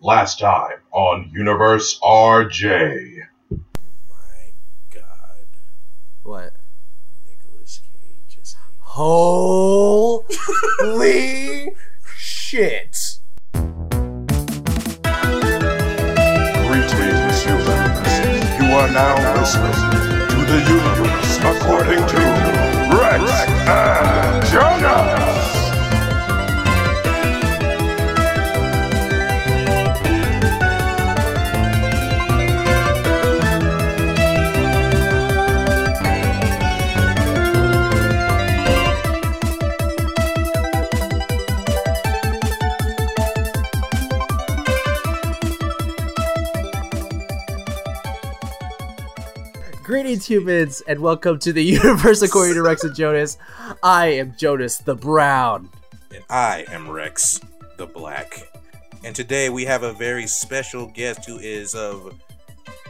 Last time on Universe RJ. My God, What? Nicolas Cage is. Holy shit! Greetings, humans. You are now listening to the universe according to Rex and Jonas. Greetings, humans, and welcome to the universe according to Rex and Jonas. I am Jonas the Brown. And I am Rex the Black. And today we have a very special guest who is of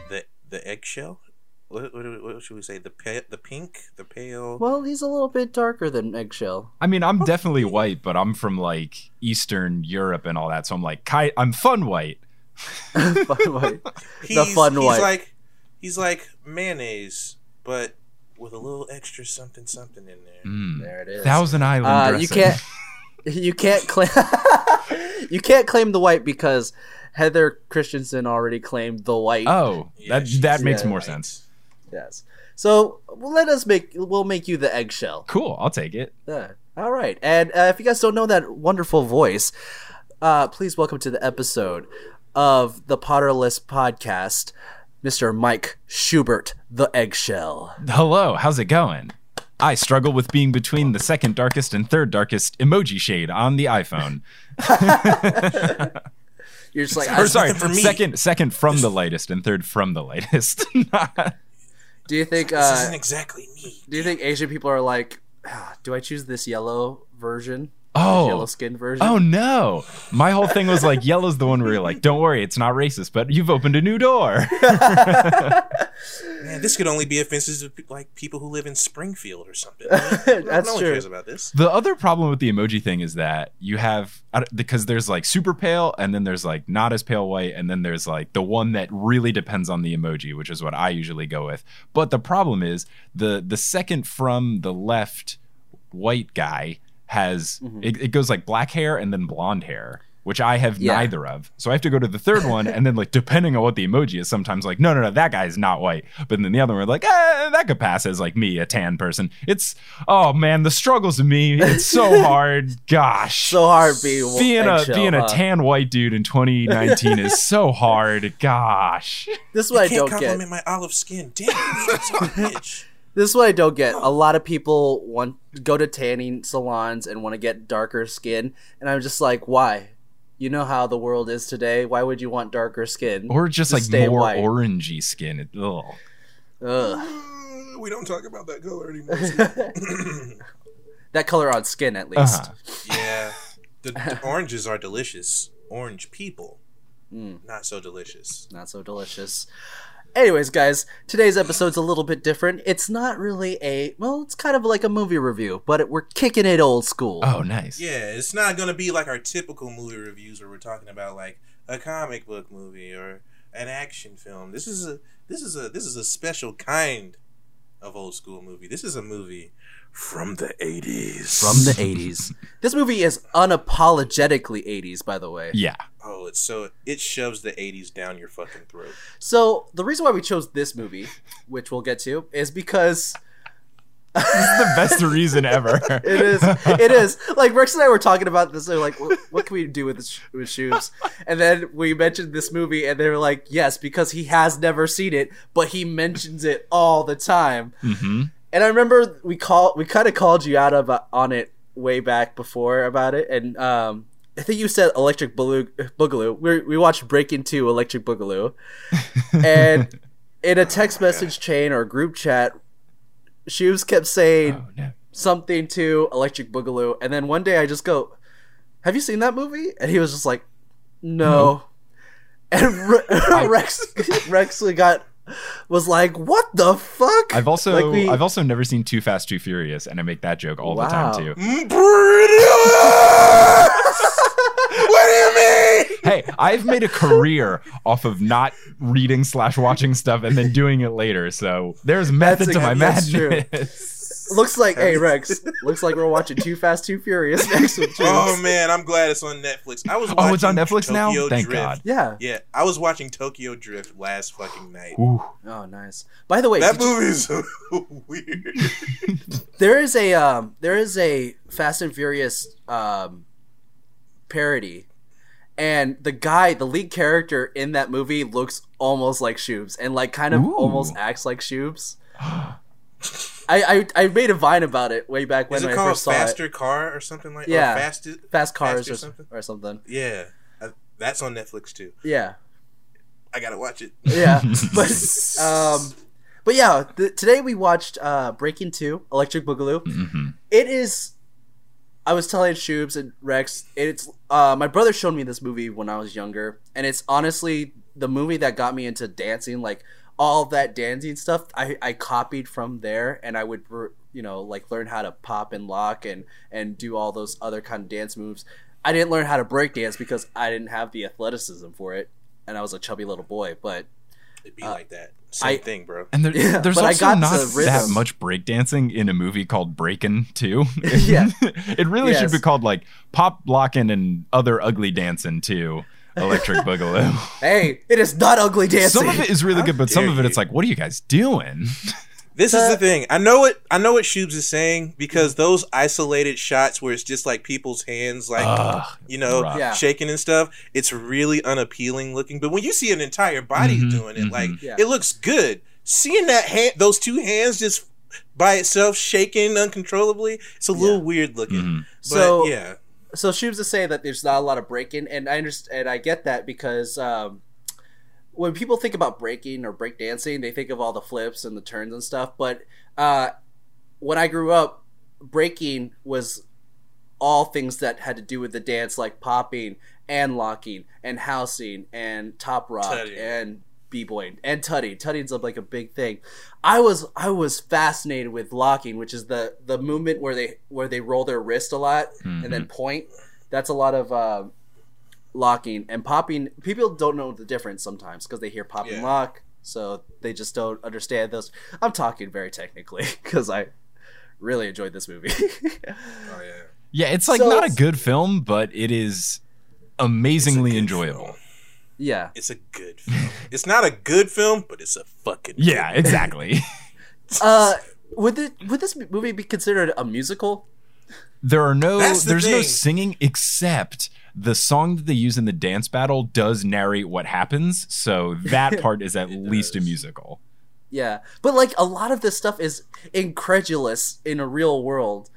the the eggshell. What, what, what should we say? The pa- the pink, the pale. Well, he's a little bit darker than Eggshell. I mean, I'm definitely white, but I'm from like Eastern Europe and all that, so I'm like, ki- I'm fun white. Fun white. He's, the fun he's white. like he's like mayonnaise, but with a little extra something something in there. Mm. There it is. Thousand Island Uh, you can't. You can't claim. you can't claim the white because Heather Christensen already claimed the white. Oh, Yeah, that that makes yeah, more Right. sense. Yes. So let us make. We'll make you the eggshell. Cool, I'll take it. Yeah. All right. And uh, if you guys don't know that wonderful voice, uh, please welcome to the episode of the Potterless podcast, Mr. Mike Schubert, the eggshell. Hello, how's it going? I struggle with being between the second darkest and third darkest emoji shade on the iPhone. You're just like, or sorry, for me. second second from the lightest and third from the lightest. do you think? This Uh, isn't exactly me. do you think Asian people are like, "Ah, do I choose this yellow version? Oh. This yellow oh, skin version. oh no! My whole thing was like, yellow's the one where you're like, don't worry, it's not racist, but you've opened a new door. Man, this could only be offensive to pe- like people who live in Springfield or something. no That's one true. cares about this. The other problem with the emoji thing is that you have because there's like super pale and then there's like not as pale white and then there's like the one that really depends on the emoji, which is what I usually go with. But the problem is the the second from the left white guy has Mm-hmm. it, it goes like black hair and then blonde hair. Which I have Yeah. neither of, so I have to go to the third one, and then like depending on what the emoji is, sometimes like no, no, no, that guy is not white, but then the other one like eh, that could pass as like me, a tan person. It's oh man, the struggles of me, it's so hard. Gosh, So hard being being a eggshell, being huh? a tan white dude in 2019 is so hard. Gosh, This is what I Can't don't compliment get. my olive skin. Damn, you son of a bitch. This is what I don't get. A lot of people want go to tanning salons and want to get darker skin, and I'm just like, why? You know how the world is today. Why would you want darker skin? or just like stay more white. orangey skin. It- Ugh. Ugh. We don't talk about that color anymore. that color on skin, at least. Uh-huh. yeah, the, the oranges are delicious. Orange people, Mm. not so delicious. Not so delicious. Anyways, guys, today's episode's a little bit different. It's not really a well, it's kind of like a movie review, but it, we're kicking it old school. Oh, nice. Yeah, it's not gonna be like our typical movie reviews where we're talking about like a comic book movie or an action film. This is a this is a this is a special kind of old school movie. This is a movie from the eighties. From the 80s. This movie is unapologetically 80s, by the way. Yeah. oh, it's so it shoves the eighties down your fucking throat. So, the reason why we chose this movie, which we'll get to, is because This is the best reason ever. It is. It is. Like Rex and I were talking about this. They're like, what, "What can we do with this, with Schubes?" And then we mentioned this movie, and they were like, "Yes, because he has never seen it, but he mentions it all the time." hmm And I remember we call we kind of called you out of on it way back before about it, and um, I think you said Electric Boogaloo. Boogaloo. We we watched Breaking Two Electric Boogaloo, and in a text message chain or group chat, Schubes kept saying Oh, no. something to Electric Boogaloo, and then one day I just go, "Have you seen that movie?" And he was just like, "No." And Re- Rex Rexley got was like, "What the fuck?" I've also Like we- I've also never seen Too Fast Too Furious, and I make that joke all the time too. Mm, what do you mean? hey, I've made a career off of not reading slash watching stuff and then doing it later. So there's method That's to my a- that's true. Madness. looks like hey Rex. Looks like we're watching Too Fast, Too Furious next with Oh Jules. man, I'm glad it's on Netflix. I was. Oh, it's on watching Netflix now? Tokyo Thank Drift. God. Yeah. Yeah, I was watching Tokyo Drift last fucking night. Ooh. Oh, nice. By the way, That movie is weird. there is a um, there is a Fast and Furious um, parody, and the guy, the lead character in that movie, looks almost like Schubes, and like kind of Ooh. almost acts like Schubes. I, I I made a vine about it way back when Is it I called first saw Faster it. Car or something like? Yeah. Or Fast, Fast Cars Faster or something? something. or something. Yeah, I- that's on Netflix too. Yeah, I gotta watch it. yeah, but um, but yeah, th- today we watched uh Breaking Two, Electric Boogaloo. Mhm. It is. I was telling Schubes and Rex, it's uh, my brother showed me this movie when I was younger, and it's honestly the movie that got me into dancing. Like all that dancing stuff, I, I copied from there, and I would you know like learn how to pop and lock and and do all those other kind of dance moves. I didn't learn how to break dance because I didn't have the athleticism for it, and I was a chubby little boy. But It'd be Uh, like that. Same I- thing, bro. And there, Yeah, there's but I also got not that rhythm. much breakdancing in a movie called Breakin' too. Yeah. it really should be called like Pop Lockin' and Other Ugly Dancing too. Electric Boogaloo. hey, it is not ugly dancing. some of it is really How good, but some of it you. it's like, what are you guys doing? This is Uh, the thing. I know what I know what Schubes is saying because those isolated shots where it's just like people's hands, like Ugh, you know, rough. Shaking and stuff. It's really unappealing looking. But when you see an entire body Mhm, doing it, mhm. like Yeah. it looks good. Seeing that hand, those two hands just by itself shaking uncontrollably, it's a little Yeah. weird looking. Mhm. But So- yeah, so she was is saying that there's not a lot of breaking, and I understand, and I get that because um, when people think about breaking or breakdancing, they think of all the flips and the turns and stuff. But uh, when I grew up, breaking was all things that had to do with the dance, like popping and locking and housing and top rock Tutting. and b-boying and tutting. Tutting's like a big thing. I was I was fascinated with locking, which is the the movement where they where they roll their wrist a lot and then point. That's a lot of uh, locking and popping. People don't know the difference sometimes because they hear pop and lock, so they just don't understand those. I'm talking very technically because I really enjoyed this movie. oh yeah, Yeah, it's like So- not a good film, but it is amazingly It's a good enjoyable. film. Yeah, It's a good film. it's not a good film, but it's a fucking Yeah, film. exactly. uh, would it would this movie be considered a musical? There are no the there's no singing except the song that they use in the dance battle does narrate what happens, so that part is at least a musical. Yeah, but like a lot of this stuff is incredulous in a real world,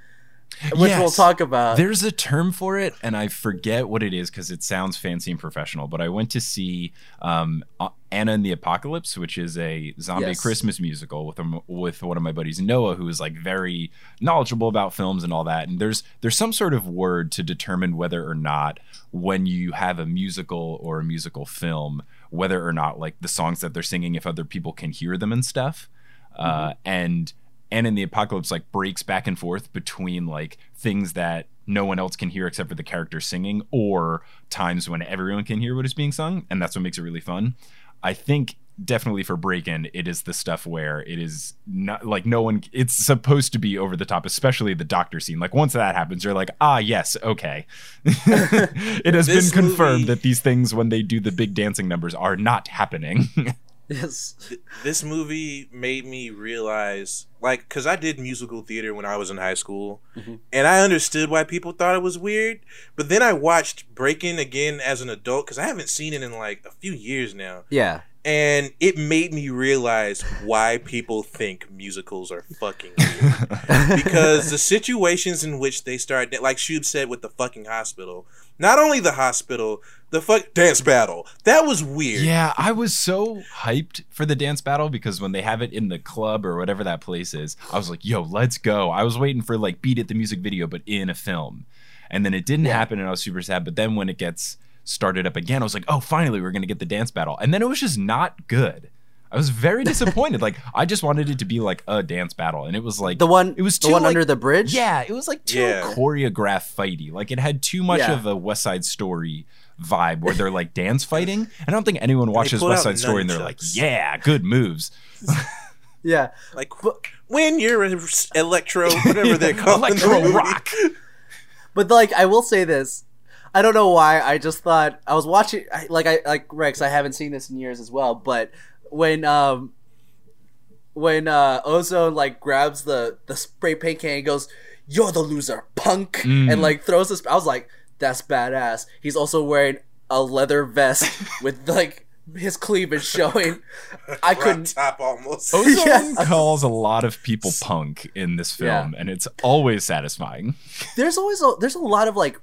which we'll talk about. There's a term for it, and I forget what it is because it sounds fancy and professional. But I went to see um, Anna and the Apocalypse, which is a zombie Yes. Christmas musical with a, with one of my buddies Noah, who is like very knowledgeable about films and all that. And there's there's some sort of word to determine whether or not when you have a musical or a musical film, whether or not like the songs that they're singing, if other people can hear them and stuff. Uh, and and in the apocalypse like breaks back and forth between like things that no one else can hear except for the character singing or times when everyone can hear what is being sung and that's what makes it really fun. I think definitely for break-in it is the stuff where it is not like no one it's supposed to be over the top especially the doctor scene. Like once that happens you're like ah yes okay. It has been confirmed movie- that these things when they do the big dancing numbers are not happening yes, Th- this movie made me realize like because i did musical theater when i was in high school Mhm. and i understood why people thought it was weird but then i watched breaking again as an adult because i haven't seen it in like a few years now. Yeah, and it made me realize why people think musicals are fucking weird. Because the situations in which they start like Shub said with the fucking hospital not only the hospital the fuck dance battle that was weird Yeah, I was so hyped for the dance battle because when they have it in the club or whatever that place is, I was like, yo, let's go. I was waiting for like Beat It the music video, but in a film. And then it didn't Yeah. happen and I was super sad. But then when it gets started up again, I was like, oh, finally, we're going to get the dance battle. And then it was just not good. I was very disappointed. like I just wanted it to be like a dance battle, and it was like The one, It was the too, one like- under the bridge. Yeah, it was like too Yeah. choreographed fighty. Like it had too much Yeah. of a West Side Story vibe where they're like dance fighting. I don't think anyone watches West Side Story and they're like, yeah, good moves. yeah. Like when you're electro, whatever they call called, in the Electro rock. But like, I will say this. I don't know why. I just thought I was watching. I, like I like Rex. I haven't seen this in years as well. But when um when uh Ozone like grabs the the spray paint can and goes, "You're the loser, punk," Mm. and like throws this. I was like, "That's badass." He's also wearing a leather vest with like his cleavage showing. I couldn't. top almost. Ozone Yes. calls a lot of people punk in this film, and it's always satisfying. there's always a there's a lot of like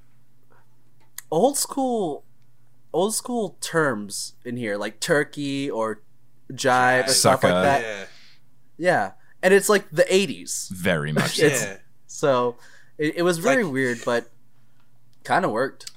old school old school terms in here like turkey or jive and stuff like that Yeah, yeah and it's like the 80s Very much. So. yeah. so it, it was very like- weird but kind of worked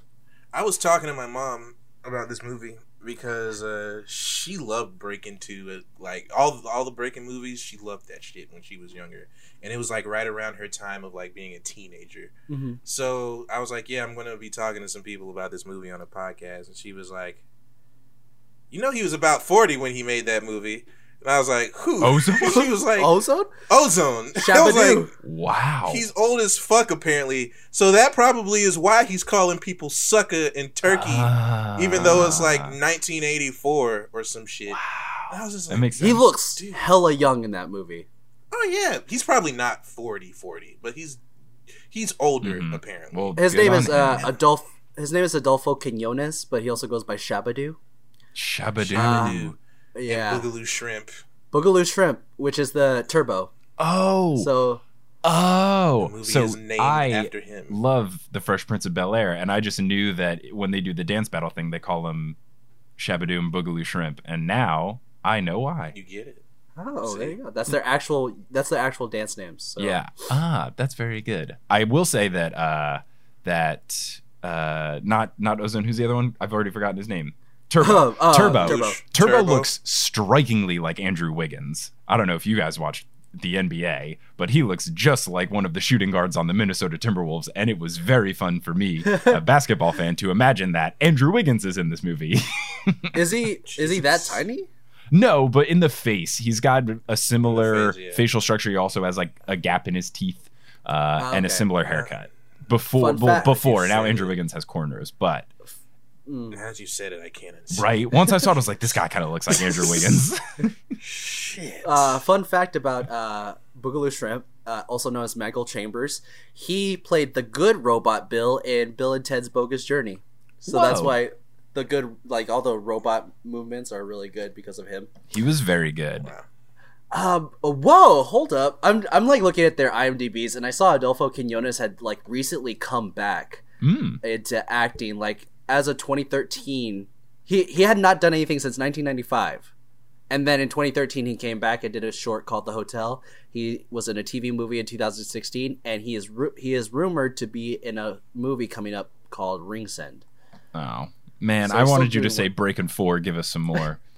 I was talking to my mom about this movie because uh, she loved Breaking Two. Uh, like all all the Breaking movies, she loved that shit when she was younger, and it was like right around her time of like being a teenager. Mhm. So I was like, "Yeah, I'm going to be talking to some people about this movie on a podcast," and she was like, "You know, he was about 40 when he made that movie." And I was like, "Who?" Ozone? she was like, ozone "Ozone." I was like, Wow. He's old as fuck, apparently. So that probably is why he's calling people sucker in Turkey, Ah. even though it's like 1984 or some shit. I was just That like, makes sense. he looks Dude. hella young in that movie oh yeah, he's probably not 40, 40, but he's he's older Mhm. apparently. Well, his name is uh, adolf his name is adolfo quinones but he also goes by shabadoo Shabadoo. Shabadoo yeah and Boogaloo Shrimp. boogaloo shrimp which is the turbo oh. so oh. The movie so is named I after him. love the Fresh Prince of Bel Air, and I just knew that when they do the dance battle thing, they call him Shabadoo and Boogaloo Shrimp, and now I know why. You get it. Oh, See? there you go. That's their actual. That's their actual dance names. So. Yeah. Ah, that's very good. I will say that uh that uh not not Ozone. Who's the other one? I've already forgotten his name. Turbo. Uh, Turbo. Turbo. Turbo. Turbo. looks strikingly like Andrew Wiggins. I don't know if you guys watched the NBA, but he looks just like one of the shooting guards on the Minnesota Timberwolves, and it was very fun for me, a basketball fan, to imagine that Andrew Wiggins is in this movie. Is he? Is he that tiny? no, but in the face, he's got a similar face, yeah. facial structure. He also has like a gap in his teeth uh, Ah, and a similar haircut. Before, Fun well, fact. before now, Andrew. Wiggins has cornrows, but Mm. Now that you said it, I can't unsee right. Once I saw it, I was like, this guy kind of looks like Andrew Wiggins. Shit. Uh, fun fact about uh, Boogaloo Shrimp, uh, also known as Michael Chambers, he played the good robot Bill in Bill and Ted's Bogus Journey. So that's why the good, like all the robot movements, are really good because of him. he was very good. wow. Um. Whoa. Hold up. I'm. I'm like looking at their IMDb's, and I saw Adolfo Quinones had like recently come back Mm. into acting. Like as of 2013, he he had not done anything since 1995, and then in 2013 he came back and did a short called The Hotel. He was in a TV movie in 2016, and he is ru- he is rumored to be in a movie coming up called Ringsend. Oh man, So I wanted you to say Breaking Four. Give us some more.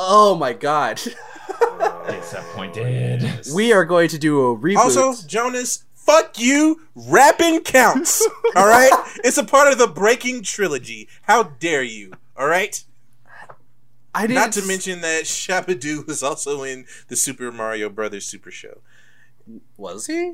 Oh my god, Disappointed. we are going to do a reboot. Also, Jonas, fuck you. Rapping counts. all right? It's a part of the Breaking trilogy. How dare you? All right? I didn't Not to s- mention that Shabadoo was also in the Super Mario Brothers Super Show. was he?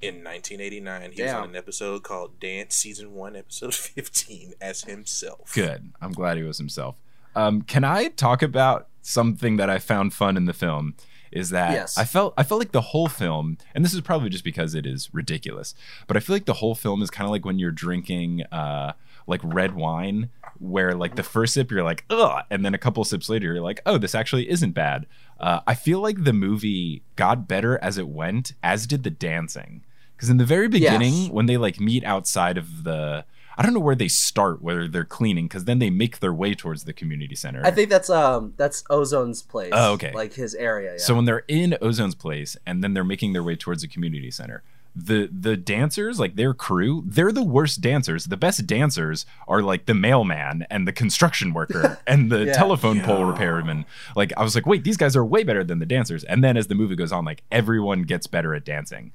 In 1989, he was on an episode called Dance Season 1, Episode 15 as himself. Good. I'm glad he was himself. Um, can I talk about something that I found fun in the film? Is that Yes. I felt I felt like the whole film, and this is probably just because it is ridiculous, but I feel like the whole film is kind of like when you're drinking uh, like red wine, where like the first sip you're like ugh, and then a couple sips later you're like oh this actually isn't bad. Uh, I feel like the movie got better as it went, as did the dancing. Because in the very beginning, Yes. when they like meet outside of the I don't know where they start, whether they're cleaning, because then they make their way towards the community center. I think that's um that's Ozone's place. Oh, okay. Like his area. Yeah. So when they're in Ozone's place and then they're making their way towards the community center, the the dancers, like their crew, they're the worst dancers. The best dancers are like the mailman and the construction worker and the Yeah. telephone pole repairman. Like I was like, wait, these guys are way better than the dancers. And then as the movie goes on, like everyone gets better at dancing.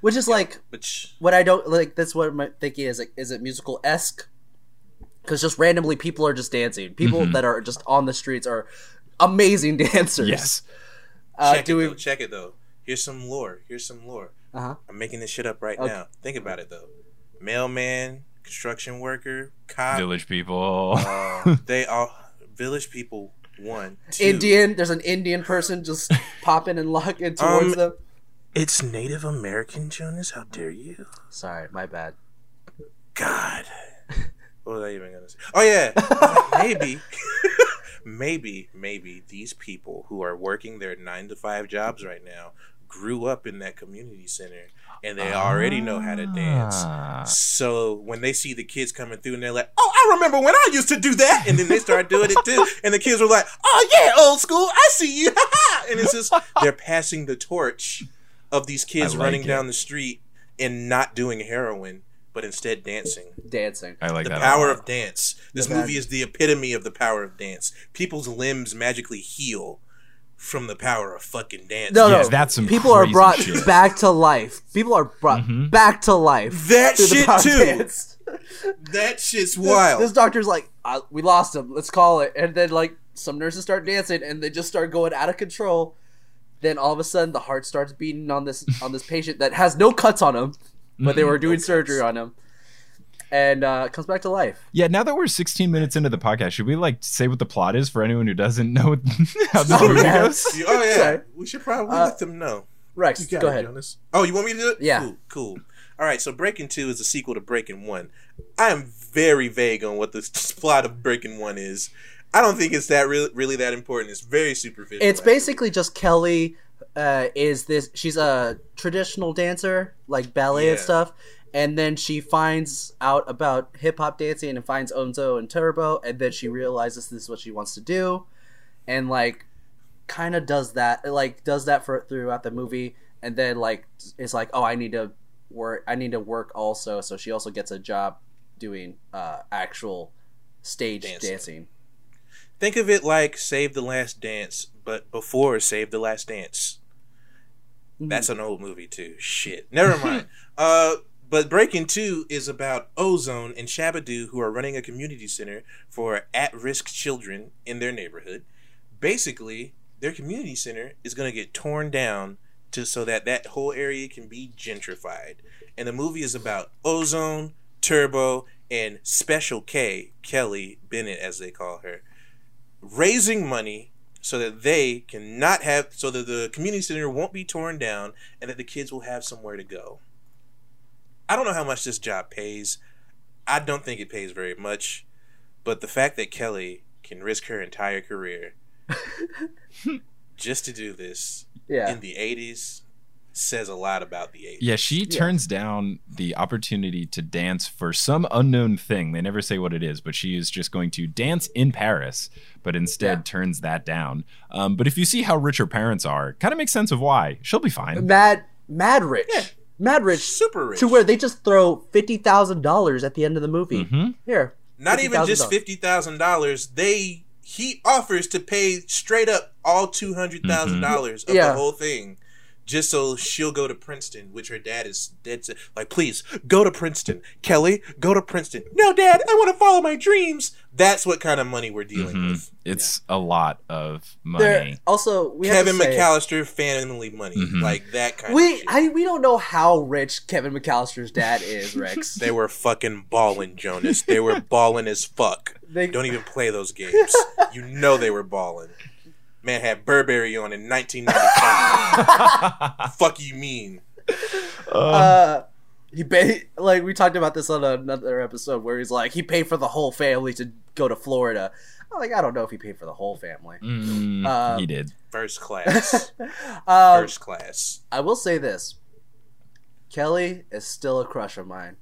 Which is like Which what I don't like. That's what my thinking is. Like, is it musical esque? Because just randomly, people are just dancing. People Mm-hmm. that are just on the streets are amazing dancers. Yes. Uh, check do it we? though. Check it though. Here's some lore. Here's some lore. Uh huh. I'm making this shit up right Okay. now. Think about it though. Mailman, construction worker, cop. Village people. uh, they all village people. One, two. Indian. There's an Indian person just popping and locking towards Um, them. It's Native American, Jonas. How dare you? Sorry, my bad. God. What was I even gonna say? Oh yeah, maybe, maybe, maybe these people who are working their nine to five jobs right now grew up in that community center and they already know how to dance. Ah. So when they see the kids coming through and they're like, "Oh, I remember when I used to do that," and then they start doing it too, and the kids were like, "Oh yeah, old school, I see you," and it's just they're passing the torch of these kids like running it. down the street and not doing heroin, but instead dancing. Dancing. I like The that. a power lot. of dance. This The movie mag- is the epitome of the power of dance. People's limbs magically heal from the power of fucking dance. No, Yeah, no. that's some people are brought shit. back to life. People are brought Mhm. back to life. That through the shit too. That shit's This- wild. This doctor's like, uh, we lost him. Let's call it. And then like some nurses start dancing, and they just start going out of control. Then all of a sudden, the heart starts beating on this on this patient that has no cuts on him, but they Mhm. were doing cuts. surgery on him, and uh, comes back to life. Yeah, now that we're 16 minutes into the podcast, should we like say what the plot is for anyone who doesn't know how this Oh, movie yeah. goes? oh yeah, Sorry. we should probably Uh, let them know. Rex, You got go it, ahead. Jonas. Oh, you want me to do it? Yeah. Cool. cool. All right. So Breaking Two is a sequel to Breaking One. I am very vague on what the plot of Breaking One is. I don't think it's that really, really that important. It's very superficial. It's actually. basically just Kelly uh, is this. She's a traditional dancer, like ballet and stuff. And then she finds out about hip hop dancing and finds Ozone and Turbo, and then she realizes this is what she wants to do, and like, kind of does that, like does that for throughout the movie, and then like is like, oh, I need to work, I need to work also, so she also gets a job doing uh, actual stage Dancing. dancing. Think of it like Save the Last Dance, but before Save the Last Dance. That's an old movie too. Shit. Never mind. uh, but Breaking Two is about Ozone and Shabadoo, who are running a community center for at-risk children in their neighborhood. Basically, their community center is going to get torn down to so that that whole area can be gentrified. And the movie is about Ozone, Turbo, and Special K, Kelly Bennett, as they call her, raising money so that they can not have so that the community center won't be torn down and that the kids will have somewhere to go. I don't know how much this job pays. I don't think it pays very much, but the fact that Kelly can risk her entire career just to do this Yeah. in the 80s says a lot about the 80s. Yeah, she turns down the opportunity to dance for some unknown thing. They never say what it is, but she is just going to dance in Paris, but instead Yeah. turns that down. Um, but if you see how rich her parents are, kind of makes sense of why. She'll be fine. mad mad rich Yeah. mad rich Super rich. to where they just throw fifty thousand dollars at the end of the movie Mhm. here Not even just $50,000. fifty thousand dollars. They he offers to pay straight up all two hundred thousand dollars of Yeah. the whole thing, just so she'll go to Princeton, which her dad is dead set. Like, please go to Princeton, Kelly. Go to Princeton. No, Dad, I want to follow my dreams. That's what kind of money we're dealing Mhm. with. It's a lot of There- money. also we have Kevin to say, McAllister family money, Mhm. like that kind of we shit. I, we don't know how rich Kevin McAllister's dad is Rex they were fucking balling, Jonas. They were balling as fuck. They- Don't even play those games. You know they were balling. Man had Burberry on in 1995. fuck you mean? uh he paid like we talked about this on another episode where he's like he paid for the whole family to go to Florida I'm like I don't know if he paid for the whole family Mm, Uh, he did. First class. um, First class. I will say this Kelly is still a crush of mine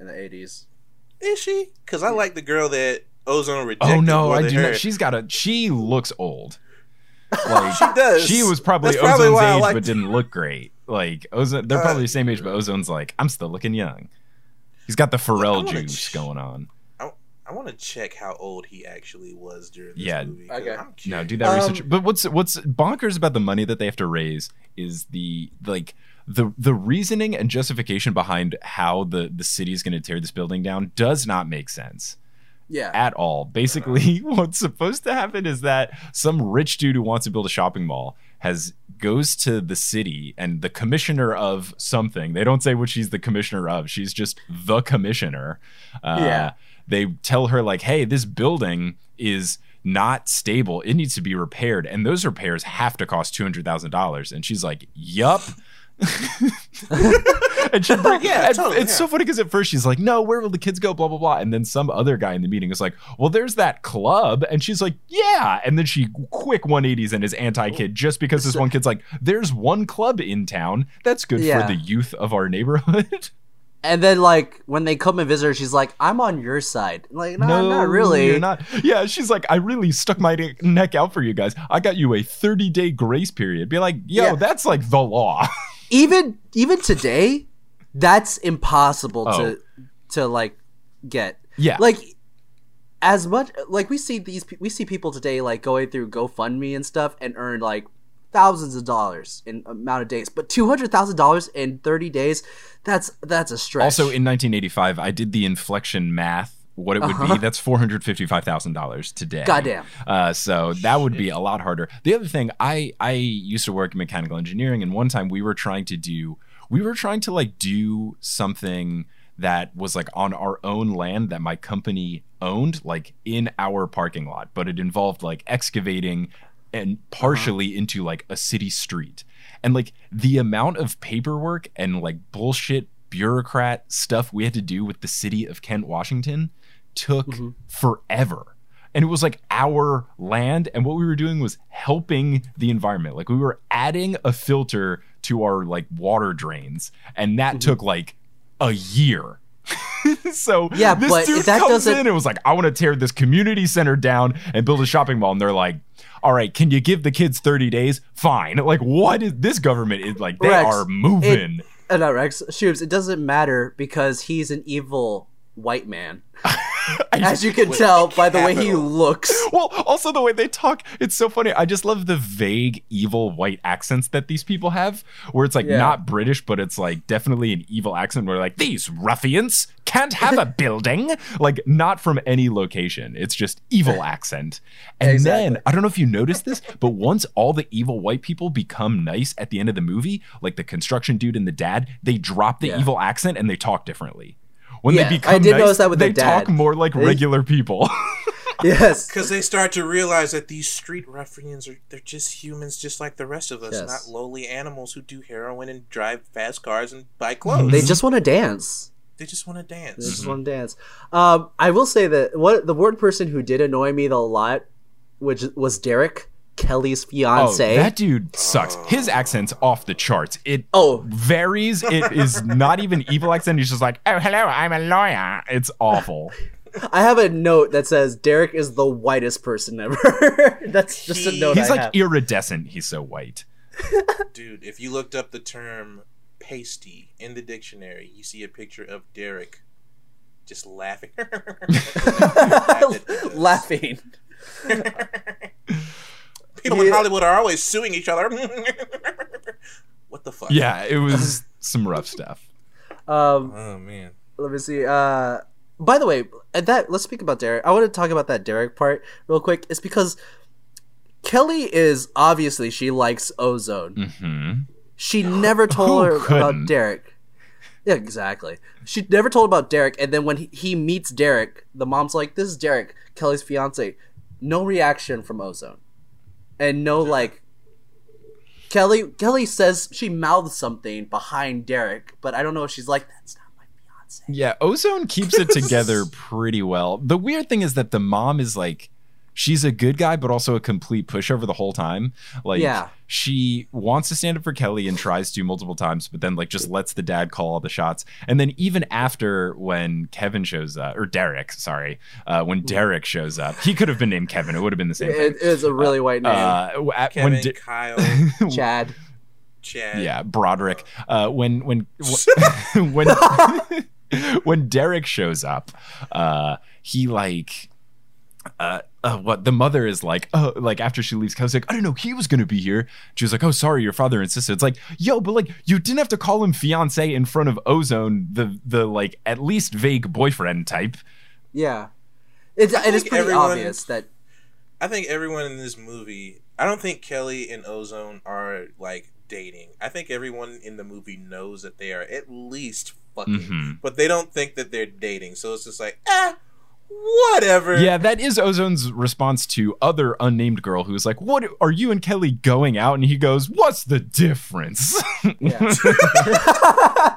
in the 80s Is she? Because I like the girl that Ozone rejected. Oh no, I do her. not. She's got a. She looks old. Like She does. she was probably That's Ozone's why I age, but didn't look great. Like Ozone, they're Uh, probably the same age, but Ozone's like, I'm still looking young. He's got the Pharrell wanna juice ch- going on. I want to check how old he actually was during this movie. Yeah. movie. 'cause Okay. I'm No, do that Um, research. But what's what's bonkers about the money that they have to raise is the like the the reasoning and justification behind how the the city is going to tear this building down does not make sense Yeah. at all. Basically, what's supposed to happen is that some rich dude who wants to build a shopping mall has goes to the city and the commissioner of something. They don't say what she's the commissioner of. She's just the commissioner. Uh, Yeah. They tell her like, "Hey, this building is." Not stable. It needs to be repaired, and those repairs have to cost two hundred thousand dollars. And she's like, "Yup." And she bring, Yeah, and totally, it's yeah. so funny because at first she's like, "No, where will the kids go?" Blah blah blah, and then some other guy in the meeting is like, "Well, there's that club," and she's like, "Yeah," and then she quick 180s and is anti-kid just because this one kid's like, "There's one club in town that's good Yeah. for the youth of our neighborhood." And then like when they come and visit her, she's like, "I'm on your side." Like, no, not really. You're not. Yeah, she's like, I really stuck my ne- neck out for you guys. I got you a 30 day grace period. Be like, yo, Yeah. that's like the law. Even even today, that's impossible Oh. to to like get. yeah. Like as much like we see these we see people today like going through GoFundMe and stuff and earn like thousands of dollars in amount of days, but two hundred thousand dollars in thirty days, that's that's a stretch. Also, in 1985, I did the inflection math. What it would Uh-huh. be, that's four hundred fifty-five thousand dollars today. Goddamn. Uh, so that would be a lot harder. The other thing, I I used to work in mechanical engineering, and one time we were trying to do, we were trying to like do something that was like on our own land that my company owned, like in our parking lot, but it involved like excavating and partially into like a city street. And like the amount of paperwork and like bullshit bureaucrat stuff we had to do with the city of Kent, Washington took forever. And it was like our land. And what we were doing was helping the environment. Like we were adding a filter to our like water drains. And that took like a year. so Yeah, this but dude that comes doesn't- in and was like, I want to tear this community center down and build a shopping mall. And they're like, all right, can you give the kids 30 days? Fine. Like, what is this government is like? They Rex, are moving. Uh, no, Rex Schubes, it doesn't matter because he's an evil white man. As you can tell by the way he looks. Well, also the way they talk, it's so funny. I just love the vague, evil white accents that these people have, where it's like Yeah. not British, but it's like definitely an evil accent where like, these ruffians can't have a building. Like, not from any location. It's just evil accent. And Exactly. then, I don't know if you noticed this, but once all the evil white people become nice at the end of the movie, like the construction dude and the dad, they drop the Yeah. evil accent and they talk differently. When Yeah, they become I did nice, notice that with they the dad. talk more like They- regular people. Yes. Because they start to realize that these street ruffians are they're just humans just like the rest of us, Yes. not lowly animals who do heroin and drive fast cars and buy clothes. They just want to dance. they just want to dance. They dance. just want to dance. Um, I will say that what the one person who did annoy me the lot, which was Derek Kelly's oh, fiance. Oh, that dude sucks. His accent's off the charts. It Oh. varies. It is not even evil accent. He's just like, oh, hello, I'm a lawyer. It's awful. I have a note that says Derek is the whitest person ever. That's just a note He's I like have. iridescent. He's so white. Dude, if you looked up the term pasty in the dictionary, you see a picture of Derek just laughing. laughing. People in Hollywood are always suing each other. what the fuck? Yeah, it was some rough stuff. Um, Oh man. let me see. Uh, by the way, at that let's speak about Derek. I want to talk about that Derek part real quick. It's because Kelly is obviously she likes Ozone. hmm She never told her couldn't? about Derek. Yeah, exactly. She never told about Derek, and then when he, he meets Derek, the mom's like, "This is Derek, Kelly's fiance." No reaction from Ozone, and no like. Kelly Kelly says she mouths something behind Derek, but I don't know if she's like that's not my fiance. Yeah, Ozone keeps it together pretty well. The weird thing is that the mom is like she's a good guy but also a complete pushover the whole time. Like Yeah. she wants to stand up for Kelly and tries to multiple times but then like just lets the dad call all the shots. And then even after when Kevin shows up or Derek, sorry, uh, when Derek shows up, he could have been named Kevin. It would have been the same thing. It is a really white name, Uh, at- Kevin, when De- Kyle, Chad. Chad. yeah, Broderick. Uh, when when when when Derek shows up, uh, he like. Uh, uh, what the mother is like, oh, like after she leaves, Kelly's like, I don't know, he was gonna be here. She was like, oh, sorry, your father insisted. It's like, yo, but like, you didn't have to call him fiance in front of Ozone, the the like at least vague boyfriend type. Yeah, it's it is pretty everyone- obvious that I think everyone in this movie. I don't think Kelly and Ozone are like dating. I think everyone in the movie knows that they are at least fucking, Mhm. but they don't think that they're dating. So it's just like, ah, whatever. Yeah, that is Ozone's response to other unnamed girl who's like, "What are you and Kelly going out?" And he goes, "What's the difference?" yeah.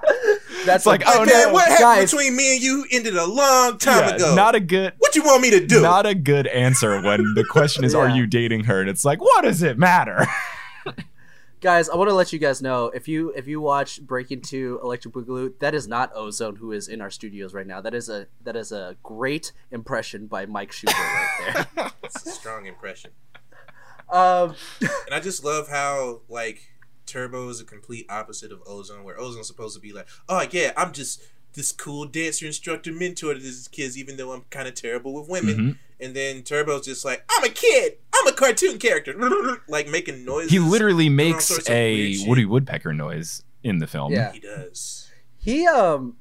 That's like, like, oh, Like, man, no. what happened Guys. between me and you ended a long time Yeah, ago. not a good, what do you want me to do? not a good answer when the question is, "Are you dating her?" And it's like, "What does it matter?" guys, I want to let you guys know if you if you watch Breaking Two Electric Boogaloo, that is not Ozone who is in our studios right now. That is a that is a great impression by Mike Schubert right there. It's a strong impression. um, And I just love how like Turbo is a complete opposite of Ozone, where Ozone's supposed to be like, oh yeah, I'm just this cool dancer instructor mentor to these kids, even though I'm kind of terrible with women. Mhm. And then Turbo's just like, I'm a kid, I'm a cartoon character, like making noises. He literally makes sorts of weird a. Woody Woodpecker noise in the film. Yeah. He does. he um,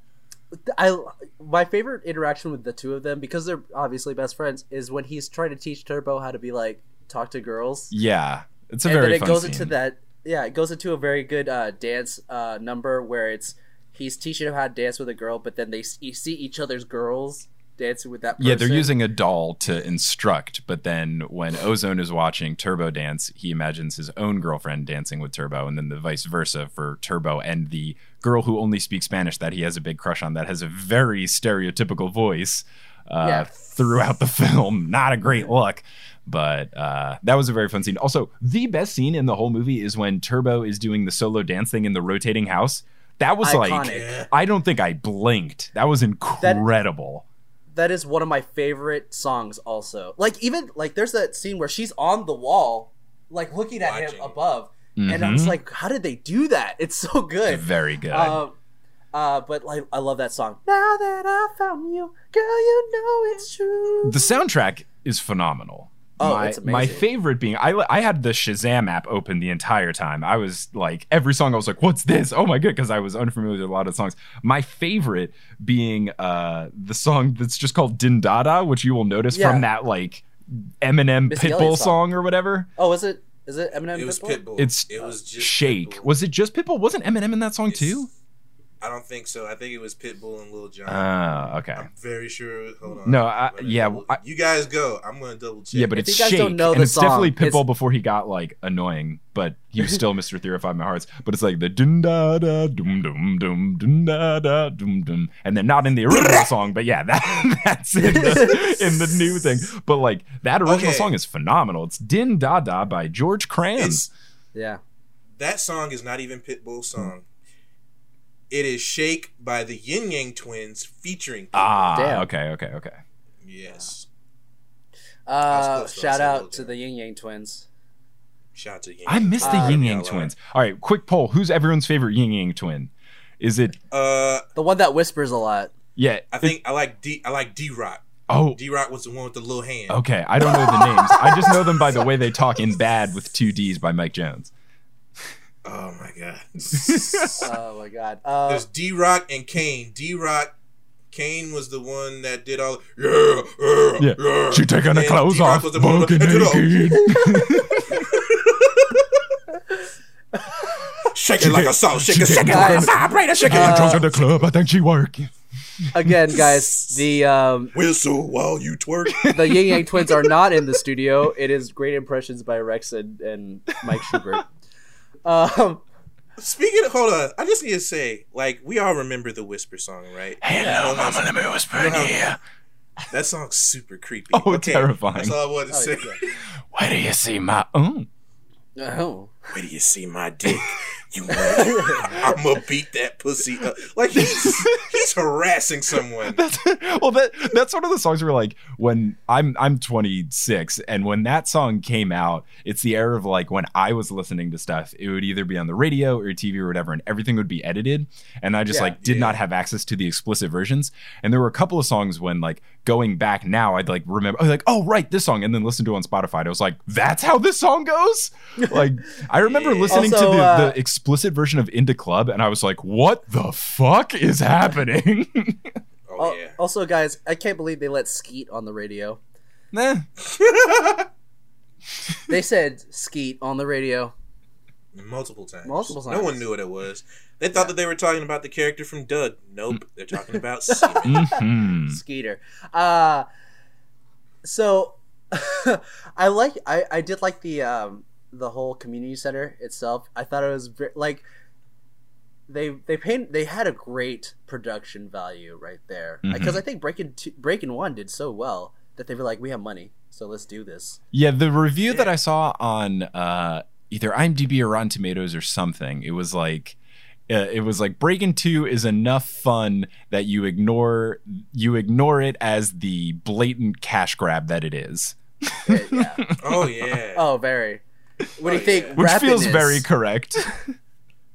I my favorite interaction with the two of them because they're obviously best friends is when he's trying to teach Turbo how to be like talk to girls. yeah, it's a and very then it goes scene. into that yeah it goes into a very good uh, dance uh, number where it's he's teaching him how to dance with a girl but then they you see each other's girls dancing with that person. Yeah, they're using a doll to instruct, but then when Ozone is watching Turbo dance, he imagines his own girlfriend dancing with Turbo, and then the vice versa for Turbo and the girl who only speaks Spanish that he has a big crush on that has a very stereotypical voice uh, Yeah. throughout the film. Not a great look. But uh, that was a very fun scene. Also, the best scene in the whole movie is when Turbo is doing the solo dance thing in the rotating house. That was like, Iconic. Yeah. I don't think I blinked. That was incredible. that is one of my favorite songs also like even like there's that scene where she's on the wall like looking at Watching. him above and i was like how did they do that it's so good Very good. um, uh, but like i love that song now that i found you girl you know it's true the soundtrack is phenomenal. Oh, my, it's my favorite being I I had the Shazam app open the entire time. I was like every song I was like, "What's this?" Oh my god, because I was unfamiliar with a lot of songs. My favorite being uh the song that's just called Din Daa Daa, which you will notice Yeah. from that like Eminem Missy Pitbull song. song. or whatever. oh is it is it eminem It was Pitbull? Pitbull. It's it was just Shake. Pitbull. Was it just Pitbull? Wasn't Eminem in that song It's- too? I don't think so. I think it was Pitbull and Lil Jon. Ah, okay. I'm very sure. Hold on. No, I- yeah, double- I- you guys go. I'm gonna double check. Yeah, but If it's you guys Shake, don't know and the it's definitely Pitbull it's- before he got like annoying, but he was still Mr. 305 My Hearts. But it's like the dum da da dum dum dum dum da da dum dum, and then not in the original song, but yeah, that that's in the, in the new thing. But like that original Okay. song is phenomenal. It's Din Daa Daa by George Kranz. It's, yeah that song is not even Pitbull's song. It is "Shake" by the Ying Yang Twins featuring. Ah, Damn. okay, okay, okay. yes. uh close, shout out to Jon. the ying yang twins Shout out to Yin. I miss the Uh, Ying Yang a twins. All right, quick poll: Who's everyone's favorite Ying Yang twin? Is it Uh, the one that whispers a lot yeah? I think I like D. I like D Rock. Oh, D Rock was the one with the little hand. Okay, I don't know the names. I just know them by the way they talk in Bad with two D's by Mike Jones. Oh my god. oh my god uh There's D Rock and Kane. D Rock. Kane was the one that did all. Yeah, yeah, Yeah. yeah. She taking the clothes D-Rock off, was the one with naked. Shake it like a salt. Shake it, shake it Guys, like a vibrator. Shake it uh, like Drugs the club, I think she work. again guys the um whistle while you twerk. the Ying Yang Twins are not in the studio. It is great impressions by Rex and, and Mike Schubert. Um, Speaking of, hold on, I just need to say, like, we all remember the Whisper song, right? Hello, You know mama, let me whisper in know your ear. That song's super creepy. Oh, terrifying. That's all I wanted to oh, say. yeah. Where do you see my? Oh, oh. Where do you see my dick? You I'm gonna beat that pussy up. Like he's he's harassing someone. That's, well, that that's one of the songs where like when I'm I'm 26 and when that song came out, it's the era of like when I was listening to stuff, it would either be on the radio or TV or whatever, and everything would be edited, and I just Yeah. like did Yeah. not have access to the explicit versions. And there were a couple of songs when like going back now, I'd like remember oh, like oh right this song, and then listen to it on Spotify. And I was like that's how this song goes. Like I remember Yeah. listening Also, to the, uh, the explicit version of In da Club, and I was like what the fuck is happening. Oh yeah. Also, guys, I can't believe they let Skeet on the radio. Nah. They said Skeet on the radio. Multiple times. Multiple times. No one knew what it was. They thought that they were talking about the character from Doug. Nope. They're talking about semen. Mhm. Skeeter. Uh so I like I I did like the um the whole community center itself. I thought it was ve- like they they paint they had a great production value right there because I think Breaking two, Breaking One did so well that they were like we have money so let's do this. Yeah, the review that I saw on uh, either IMDb or Rotten Tomatoes or something, it was like. Uh, it was like Breaking Two is enough fun that you ignore you ignore it as the blatant cash grab that it is, Yeah. yeah. oh yeah. oh, very. What do you Oh, think? yeah. which feels very correct.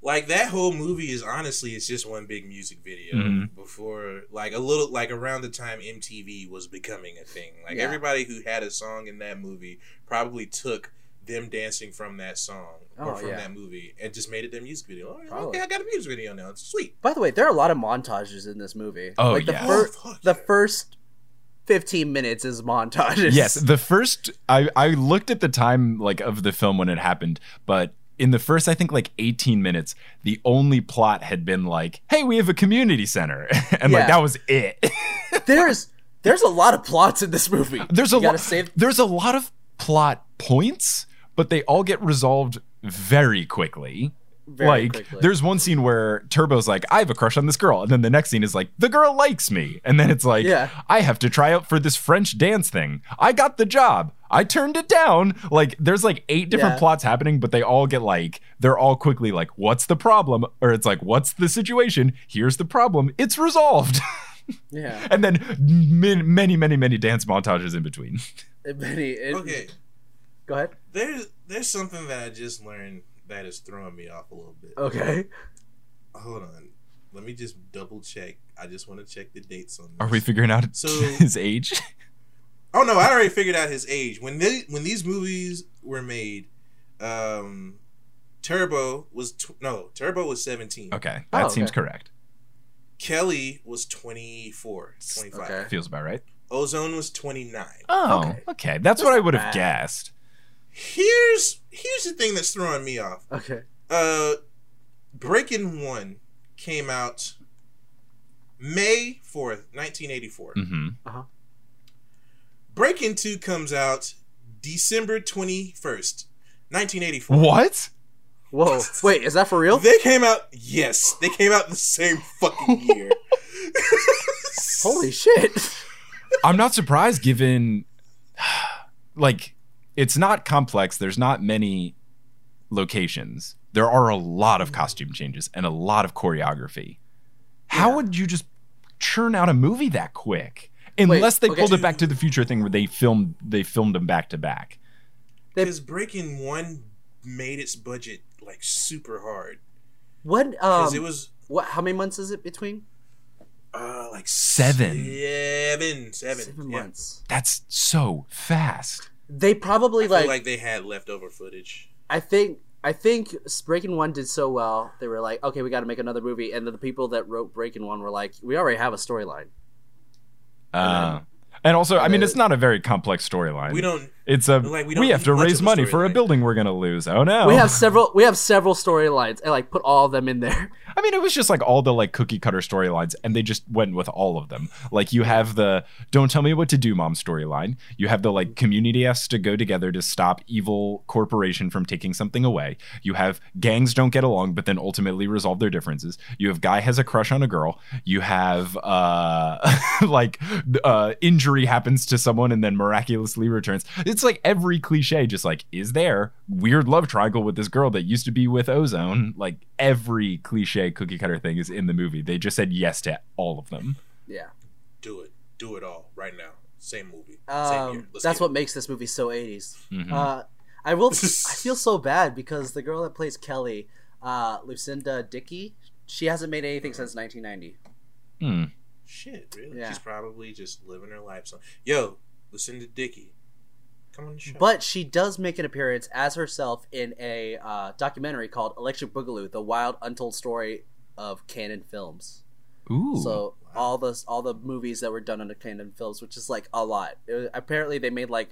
Like that whole movie is honestly it's just one big music video Mhm. before like a little like around the time MTV was becoming a thing. Like Yeah. everybody who had a song in that movie probably took them dancing from that song or Oh, from yeah. that movie and just made it their music video. Oh, Probably. okay, I got a music video now. It's sweet. By the way, there are a lot of montages in this movie. Oh, like the yeah. fir- Oh, the yeah. first fifteen minutes is montages. yes, the first I I looked at the time like of the film when it happened, but in the first I think like 18 minutes, the only plot had been like, "Hey, we have a community center," and like that was it. there's there's a lot of plots in this movie. there's a lot save. there's a lot of plot points but they all get resolved very quickly like quickly. there's one scene where turbo's like i have a crush on this girl and then the next scene is like the girl likes me and then it's like Yeah. i have to try out for this french dance thing i got the job i turned it down like there's like eight different Yeah. plots happening but they all get like they're all quickly like what's the problem or it's like what's the situation here's the problem it's resolved yeah. and then min- many many many dance montages in between It- Benny, it- Okay. Go ahead. There's there's something that I just learned that is throwing me off a little bit. Okay. Hold on. Let me just double check. I just want to check the dates on this. Are we figuring out So- his age? Oh no, I already figured out his age. When they when these movies were made, um, Turbo was tw- no Turbo was seventeen. Okay, that Oh, seems correct. Kelly was 24, 25. Okay. Feels about right. Ozone was twenty nine. Oh, Okay. okay. That's, what I would have guessed. Here's here's the thing that's throwing me off. Okay. Uh, Breaking One came out May fourth, nineteen eighty four. hmm Breaking Two comes out December twenty first, nineteen eighty four. What? Whoa. Wait, is that for real? They came out. Yes, they came out the same fucking year. Holy shit. I'm not surprised given like it's not complex. There's not many locations. There are a lot of costume changes and a lot of choreography. How Yeah. would you just churn out a movie that quick? Unless they okay. pulled it back to the future thing where they filmed they filmed them back to back. Because Breaking One made its budget like super hard. What? Because Um. it was what? How many months is it between? uh like Seven. seven, seven, Seven yeah. months. That's so fast. They probably I feel like, like they had leftover footage. I think. I think Breaking One did so well. They were like, okay, we got to make another movie, and then the people that wrote Breaking One were like, we already have a storyline. Uh, and also, I mean, it's not a very complex storyline. We don't. It's a like, we we, have to raise money for a building we're gonna lose. Oh no! We have several. We have several storylines, and like put all of them in there. I mean, it was just like all the like cookie cutter storylines, and they just went with all of them. Like you have the "Don't tell me what to do, mom" storyline. You have the like community has to go together to stop evil corporation from taking something away. You have gangs don't get along, but then ultimately resolve their differences. You have guy has a crush on a girl. You have uh like uh injury injury happens to someone and then miraculously returns. It's like every cliche, just like, is there weird love triangle with this girl that used to be with Ozone? Like every cliche cookie cutter thing is in the movie. They just said yes to all of them. Yeah. Do it. Do it all right now. Same movie. Um, Let's that's what it. makes this movie so 80s. Mhm. Uh, I will. I feel so bad because the girl that plays Kelly, uh, Lucinda Dickey, she hasn't made anything since 1990. Hmm. Shit, really? Yeah. She's probably just living her life. So, yo, Lucinda Dickey, come on the show. But she does make an appearance as herself in a uh, documentary called Electric Boogaloo: The Wild Untold Story of Cannon Films. Ooh. So all the all the movies that were done under Cannon Films, which is like a lot. It was- apparently, they made like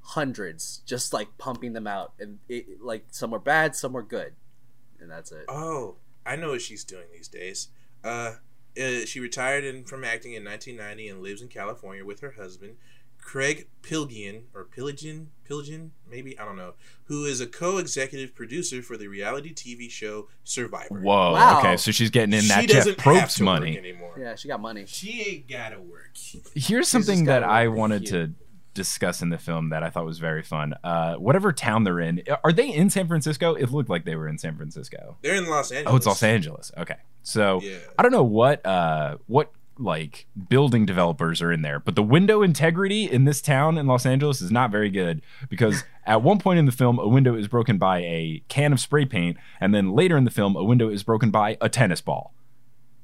hundreds, just like pumping them out, and it, like some were bad, some were good, and that's it. oh, I know what she's doing these days. Uh, uh, she retired in, from acting in 1990 and lives in California with her husband, Craig Pilgian or Pilgin, Pilgian maybe I don't know, who is a co-executive producer for the reality TV show Survivor. Whoa. Wow. Okay, so she's getting in she that Jeff doesn't Probst money. anymore. Yeah, she got money. She ain't gotta work. Here's something that I wanted here. to discuss in the film that I thought was very fun. Uh, whatever town they're in, are they in San Francisco? It looked like they were in San Francisco. They're in Los Angeles. Oh, it's Los Angeles. Okay, so Yeah. I don't know what uh, what like building developers are in there, but the window integrity in this town in Los Angeles is not very good because at one point in the film, a window is broken by a can of spray paint, and then later in the film, a window is broken by a tennis ball.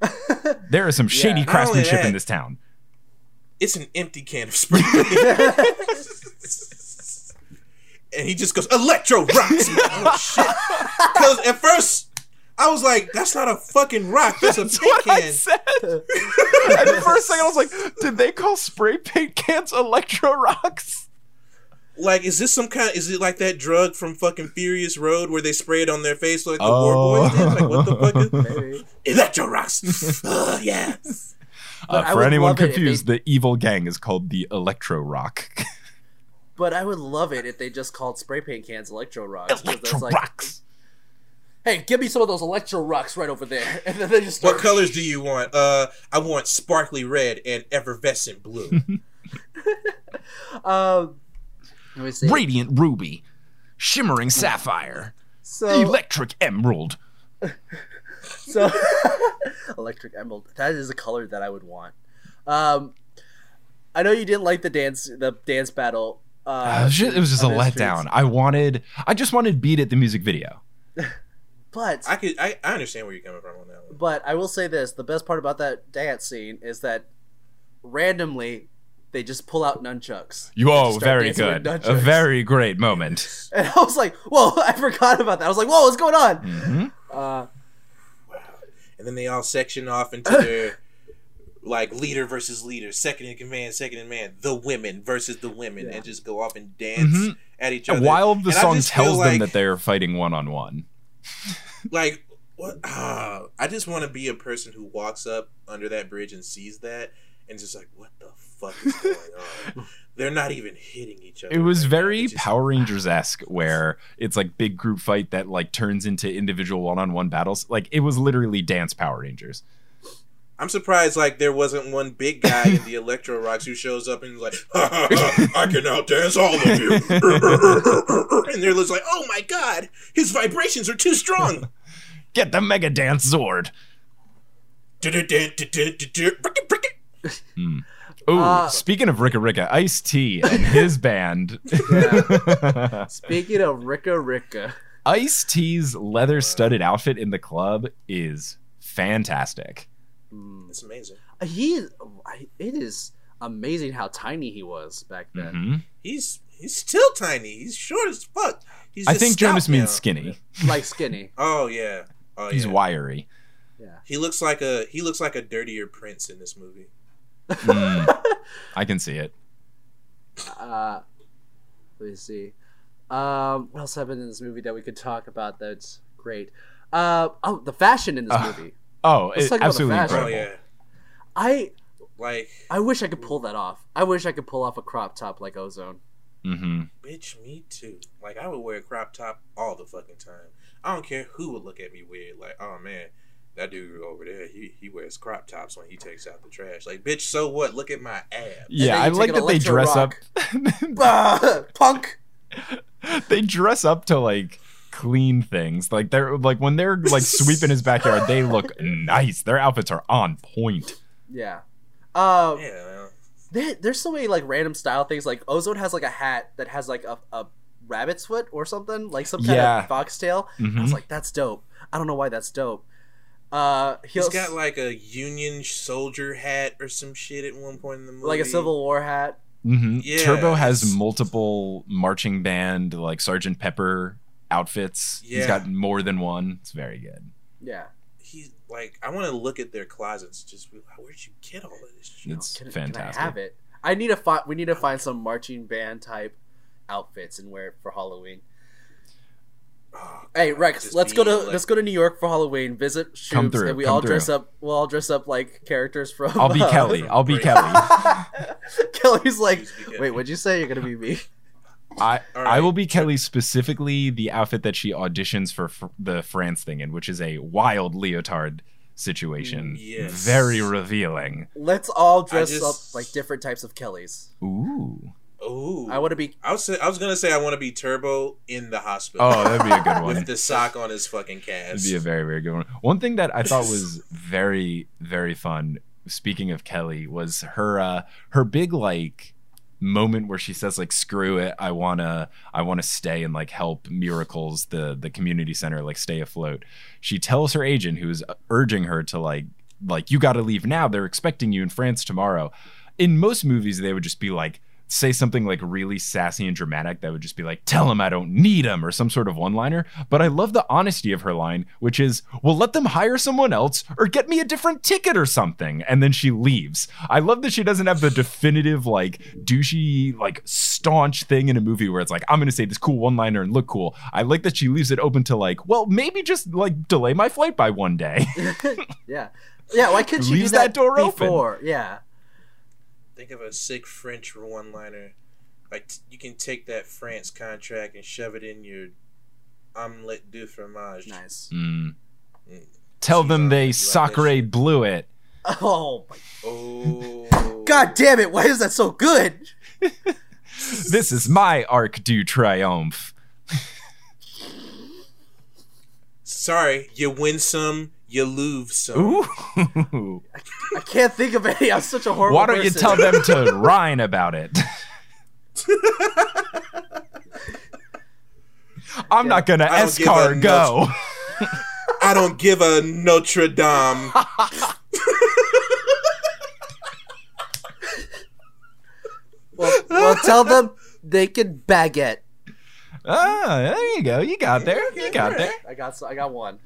there is some shady Yeah. Craftsmanship that- in this town. It's an empty can of spray. Paint. and he just goes, Electro rocks! I'm oh shit. Because at first, I was like, that's not a fucking rock, that's a That's paint what I can. said. At the first second, I was like, did they call spray paint cans electro rocks? Like, is this some kind? Is it like that drug from fucking Furious Road where they spray it on their face like the Oh. War Boys did? Like, what the fuck is Maybe. Electro rocks? uh, yeah. Uh, for anyone love it if confused, the evil gang is called the Electro Rock. But I would love it if they just called spray paint cans Electro Rocks. 'cause Electro that's like, Rocks. Hey, give me some of those Electro Rocks right over there, and then they just What start. colors do you want? Uh, I want sparkly red and effervescent blue. Um, let me see. Radiant ruby, shimmering sapphire, So, electric emerald. so electric emerald. That is a color that I would want. Um, I know you didn't like the dance, the dance battle. Uh, Uh, it was just, it was just a letdown. streets, I wanted, I just wanted beat at the music video. But I could, I, I understand where you're coming from on that one. But I will say this: the best part about that dance scene is that randomly they just pull out nunchucks. You They just start very good, a very great moment. And I was like, "Whoa!" I forgot about that. I was like, "Whoa, what's going on?" hmm Uh, And then they all section off into their like leader versus leader, second in command, second in man, the women versus the women, Yeah. and just go off and dance Mhm. at each other. While the And song just feel tells them that they are fighting one on one. Like what ah, I just want to be a person who walks up under that bridge and sees that and just like what the fuck is going on? They're not even hitting each other. It was right very just- Power Rangers esque, where it's like big group fight that like turns into individual one on one battles. Like it was literally dance Power Rangers. I'm surprised like there wasn't one big guy in the Electro Rocks who shows up and is like, ha, ha, ha, I can outdance all of you. and they're just like, oh my god, his vibrations are too strong. Get the Mega Dance Zord. Ooh, Uh, speaking of Ricka Ricka, Ice T and his band. speaking of Ricka Ricka, Ice T's leather studded outfit in the club is fantastic. It's amazing. he it is amazing how tiny he was back then. Mhm. He's he's still tiny. He's short as fuck. He's I think stout Jonas means now. skinny. Like skinny. Oh yeah. Oh He's yeah. wiry. Yeah. He looks like a he looks like a dirtier prince in this movie. Mm, I can see it. Uh, let me see. Um, what else happened in this movie that we could talk about? That's great. Uh, oh, the fashion in this Uh, movie. Oh, Let's it, talk about the absolutely fashion. Oh yeah. I Like I wish I could pull that off. I wish I could pull off a crop top like Ozone. hmm bitch, me too. Like I would wear a crop top all the fucking time. I don't care who would look at me weird. Like, oh man, that dude over there, he, he wears crop tops when he takes out the trash. Like, bitch, so what? Look at my abs. Yeah, I like that they electro dress up. rock. Ah, punk. they dress up to like clean things. Like they're like when they're like sweeping his backyard, they look nice. Their outfits are on point. Yeah. Um, Yeah, man. there, there's so many like random style things. Like Ozone has like a hat that has like a, a rabbit's foot or something, like some kind Yeah. of foxtail. I Mhm. was like, that's dope. I don't know why that's dope. Uh, He's he's got like a Union soldier hat or some shit at one point in the movie. like a Civil War hat. hmm Yeah, Turbo has multiple marching band like Sergeant Pepper outfits. He's got more than one. It's very good. Yeah, He's like, I want to look at their closets. Just where'd you get all of this shit? It's can, fantastic. Can I have it? I need to find. We need to find some marching band type outfits and wear it for Halloween. Oh, Hey Rex, let's go to like- let's go to New York for Halloween. Visit Schubes, Come through, and we come all dress through. up. We'll all dress up like characters from. I'll be uh, Kelly. I'll be Kelly. Kelly's like, Please be Kelly. wait, what'd you say? You're gonna be me? I All I will be Kelly specifically the outfit that she auditions for fr- the France thing in, which is a wild leotard situation. Yes. Very revealing. Let's all dress just- up like different types of Kellys. Ooh. Ooh, I want to be. I was I was gonna say I want to be Turbo in the hospital. Oh, that'd be a good one. with the sock on his fucking That'd cast. be a very, very good one. One thing that I thought was very, very fun. Speaking of Kelly, was her uh, her big like moment where she says like screw it i want to i want to stay and like help miracles the the community center like stay afloat. She tells her agent who's urging her to like like you got to leave now they're expecting you in france tomorrow. In most movies they would just be like say something like really sassy and dramatic that would just be like tell him i don't need him or some sort of one liner but i love the honesty of her line which is well let them hire someone else or get me a different ticket or something and then she leaves i love that she doesn't have the definitive like douchey like staunch thing in a movie where it's like i'm gonna say this cool one liner and look cool i like that she leaves it open to like well maybe just like delay my flight by one day Yeah, yeah. Why couldn't she Leaves do that, that door open. before? Yeah, Think of a sick French one-liner. Like t- you can take that France contract and shove it in your omelette du fromage. nice. Mm. Mm. tell them they it. You like that sacre blew it Oh my Oh, god damn it! Why is that so good? this is my arc du triomphe Sorry, you win some, you lose so. Ooh. I can't think of any. I'm such a horrible. Why don't you tell them to rhyme about it? I'm not gonna I don't give. I don't give a Notre Dame. Well, well, tell them they can baguette. ah, there you go. You got there. You got there. I got. I got one.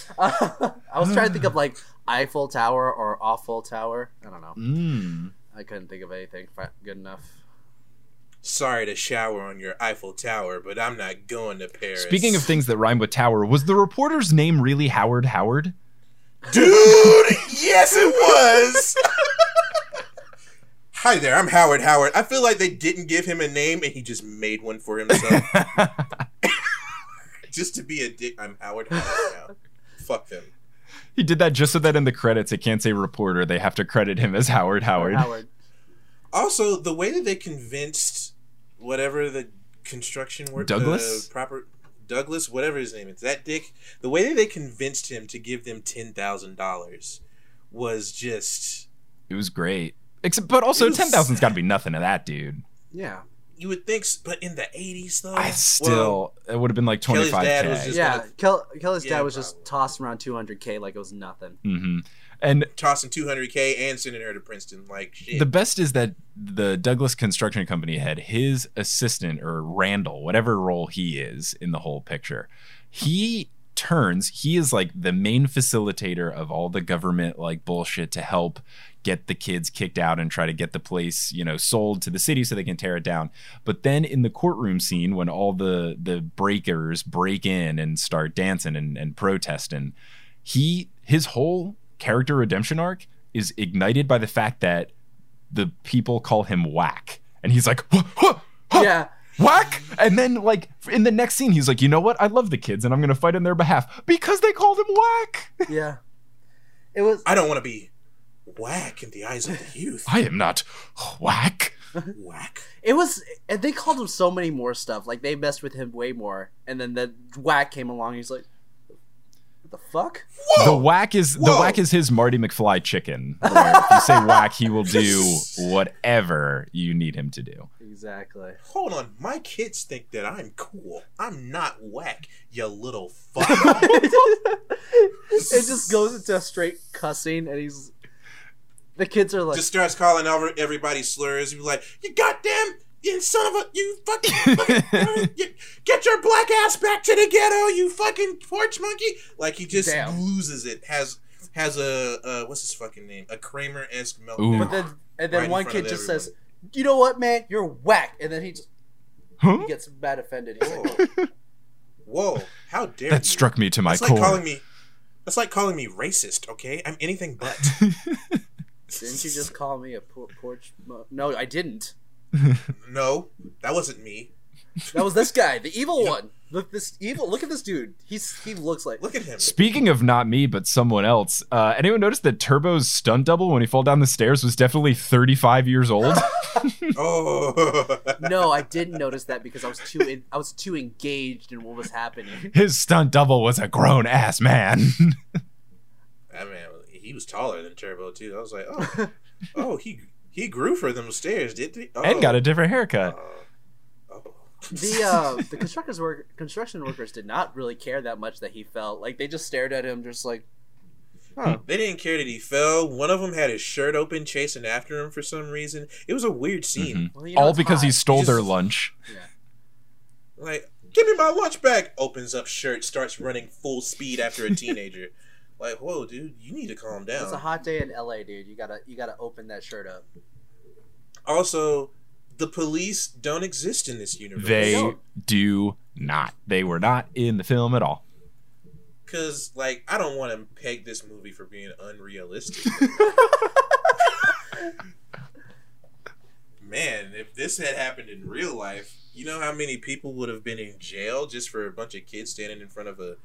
I was trying to think of like Eiffel Tower or Awful Tower. I don't know. Mm. I couldn't think of anything good enough. Sorry to shower on your Eiffel Tower, but I'm not going to Paris. Speaking of things that rhyme with tower, was the reporter's name really Howard Howard? dude, yes, it was. Hi there, I'm Howard Howard. I feel like they didn't give him a name and he just made one for himself. just to be a dick. I'm Howard Howard now. Fuck them. he did that just so that in the credits it can't say reporter. They have to credit him as Howard Howard. Howard. Also, the way that they convinced whatever the construction work Douglas? proper Douglas, whatever his name is, that dick, the way that they convinced him to give them ten thousand dollars was just It was great. Except, but also It was- ten thousand's got to be nothing to that dude. Yeah. You would think, but in the eighties though, I still it would have been like twenty Kelly's five dad was k. Yeah. gonna- Kel- Kelly's Yeah, dad was just tossing around 200k like it was nothing. hmm And tossing two hundred k and sending her to Princeton, like shit. the best is that the Douglas Construction Company had his assistant or Randall, whatever role he is in the whole picture. He turns, he is like the main facilitator of all the government like bullshit to help get the kids kicked out and try to get the place, you know, sold to the city so they can tear it down. But then in the courtroom scene when all the the breakers break in and start dancing and, and protesting, he his whole character redemption arc is ignited by the fact that the people call him whack and he's like "Huh, huh, huh, Yeah. whack and then like in the next scene he's like you know what i love the kids and i'm gonna fight on their behalf because they called him whack Yeah. It was I don't want to be whack in the eyes of the youth. I am not whack. whack. it was and they called him so many more stuff. Like they messed with him way more. And then the whack came along. He's like, "What the fuck?" The whack is the whack is his Marty McFly chicken. Where if you say whack, he will do whatever you need him to do. Exactly. Hold on, my kids think that I'm cool. I'm not whack, you little fuck. it just goes into straight cussing, and he's the kids are like, Just starts calling over everybody slurs. He's like, "You goddamn, you son of a, you fucking, fucking you, get your black ass back to the ghetto, you fucking porch monkey!" Like he just Damn. loses it. Has has a uh, what's his fucking name? A Kramer esque Ooh. meltdown. but then and then Right one kid just everyone. says, "You know what, man? You're whack," and then he just Huh? he gets mad offended. He's like, Whoa, whoa! How dare That you? struck me to my That's like core. calling me. That's like calling me racist. Okay, I'm anything but. "Didn't you just call me a por- porch?" Mo-? No, I didn't. no, that wasn't me. That was this guy, the evil one. Look this evil. Look at this dude. He's he looks like. Look at him. Speaking of not me, but someone else, uh, anyone notice that Turbo's stunt double when he fall down the stairs was definitely 35 years old? Oh, No, I didn't notice that because I was too in, I was too engaged in what was happening. His stunt double was a grown ass man. that man, he was taller than Turbo too. I was like, oh, oh, he he grew for them stairs, did he? Oh, and got a different haircut. oh. The uh, the constructors work construction workers did not really care that much that he fell. Like they just stared at him, just like, huh. They didn't care that he fell. One of them had his shirt open, chasing after him for some reason. It was a weird scene. Mhm. Well, you know All it's because he hot. stole Just- their lunch. Like, give me my lunch back. Opens up shirt, starts running full speed after a teenager. like, whoa, dude, you need to calm down. It's a hot day in LA, dude. You gotta you gotta open that shirt up. Also, the police don't exist in this universe. They don't. do not. They were not in the film at all. Because, like, I don't want to peg this movie for being unrealistic. Man, if this had happened in real life, you know how many people would have been in jail just for a bunch of kids standing in front of a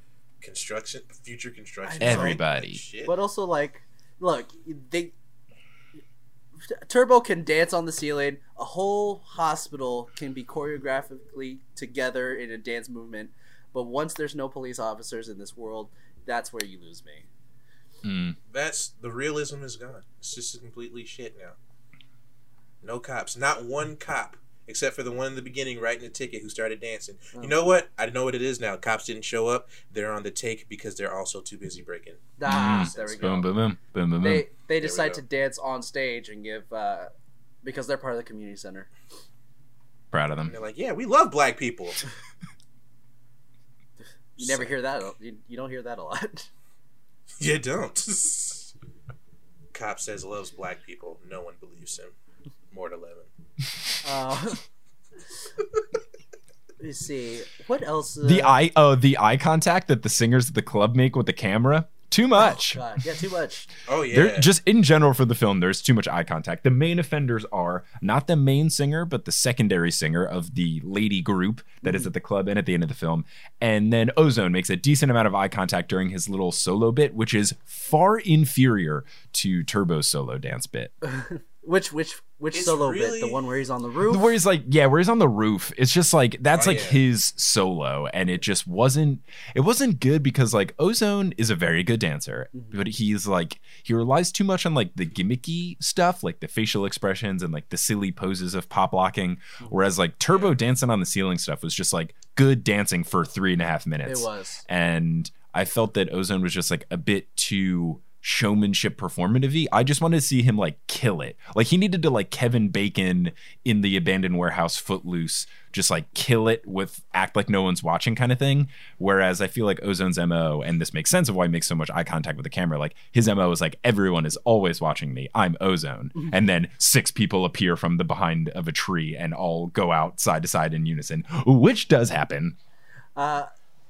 construction, future construction? I know. site? Everybody. But also like, look, they Turbo can dance on the ceiling. A whole hospital can be choreographically together in a dance movement. But once there's no police officers in this world, that's where you lose me. Mm. That's the realism is gone. It's just completely shit now. No cops. Not one cop. Except for the one in the beginning writing the ticket who started dancing. Oh. You know what? I know what it is now. Cops didn't show up. They're on the take because they're also too busy breaking. Ah, Mm. there we go. boom, boom, boom, boom, boom. They they decide to dance on stage and give uh, because they're part of the community center. Proud of And them. they're like, yeah, we love black people. You never hear that. You, you don't hear that a lot. You don't. Cop says loves black people. No one believes him. More to eleven. Uh, let me see. What else? Uh, The eye, oh, the eye contact that the singers at the club make with the camera. Too much. God, yeah, too much. Oh yeah. There, just in general for the film, there's too much eye contact. The main offenders are not the main singer, but the secondary singer of the lady group that is at the club and at the end of the film. And then Ozone makes a decent amount of eye contact during his little solo bit, which is far inferior to Turbo's solo dance bit. Which which which It's solo bit? The one where he's on the roof. Where he's like, yeah, where he's on the roof. It's just like that's Oh, like yeah. his solo, and it just wasn't. It wasn't good because like Ozone is a very good dancer, Mm-hmm. but he's like he relies too much on like the gimmicky stuff, like the facial expressions and like the silly poses of pop locking. Mm-hmm. Whereas like Turbo dancing on the ceiling stuff was just like good dancing for three and a half minutes. It was. and I felt that Ozone was just like a bit too showmanship performative I just wanted to see him like kill it. Like he needed to like Kevin Bacon in the abandoned warehouse footloose, just like kill it with act like no one's watching kind of thing. Whereas I feel like Ozone's MO, and this makes sense of why he makes so much eye contact with the camera, like his MO is like everyone is always watching me. I'm Ozone. And then six people appear from the behind of a tree and all go out side to side in unison. Which does happen. Uh,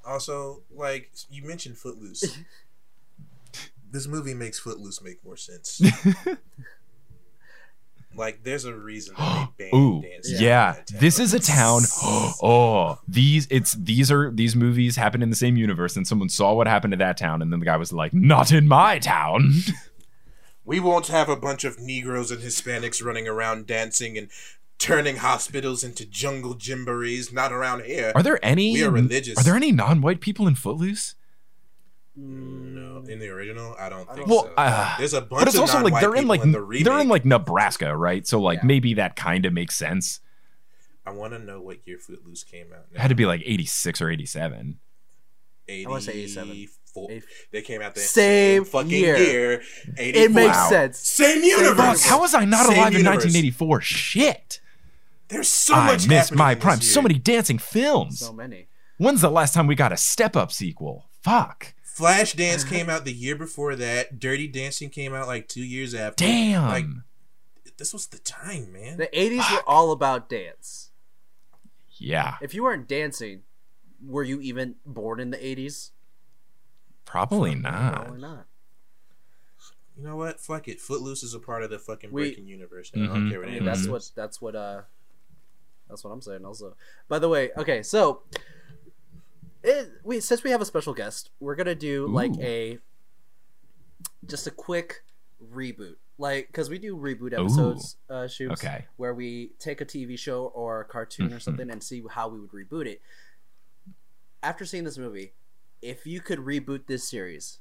Also, like you mentioned, Footloose. this movie makes Footloose make more sense. Like, there's a reason that they banned Ooh, dancing. yeah. in. This is a town. Oh, these it's these are these movies happen in the same universe, and someone saw what happened to that town, and then the guy was like, "Not in my town." We won't have a bunch of Negroes and Hispanics running around dancing and turning hospitals into jungle gymborees. Not around here. Are there any? We are religious. Are there any non-white people in Footloose? No, in the original, I don't think Well, so. uh, There's a bunch But it's of also like they're in like in the remake. they're in like Nebraska, right? So like Yeah. maybe that kind of makes sense. I want to know what year Footloose came out. It had to be like eighty six or eighty seven. I wanna say 87. They came out the Same fucking year. year. 84. It makes Wow. sense. Same universe. Fuck! How was I not Same alive in 1984? Shit! There's so I much. missed my prime. So many dancing films. So many. When's the last time we got a Step Up sequel? Fuck. Flashdance came out the year before that. Dirty Dancing came out like two years after. Damn. Like this was the time, man. The 80s were all about dance. yeah, If you weren't dancing, were you even born in the 80s? probably not. Probably not. You know what? Fuck it. Footloose is a part of the fucking We- breaking universe. now. I don't care what I mean, anyone that's what that's what uh that's what I'm saying also. By the way, okay, so it, we since we have a special guest, we're gonna do like a just a quick reboot, like because we do reboot episodes, uh, Schubes, Okay. where we take a TV show or a cartoon or Mhm. something and see how we would reboot it. After seeing this movie, if you could reboot this series,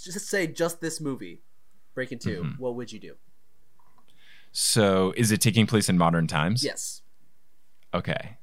just say just this movie, Breaking 2 Mhm. what would you do? So, is it taking place in modern times? Yes. Okay.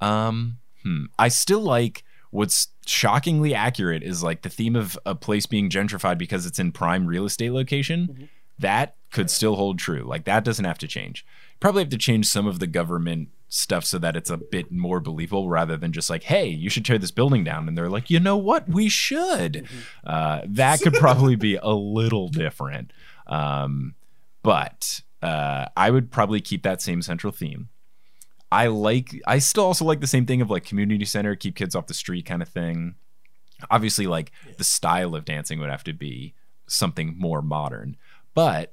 Um, hmm. I still like what's shockingly accurate is like the theme of a place being gentrified because it's in prime real estate location. Mhm. That could still hold true. Like that doesn't have to change. Probably have to change some of the government stuff so that it's a bit more believable rather than just like, hey, you should tear this building down. And they're like, you know what? We should. Uh, that could probably be a little different. Um, but uh, I would probably keep that same central theme. I like I still also like the same thing of like community center, keep kids off the street kind of thing. Obviously like the style of dancing would have to be something more modern. But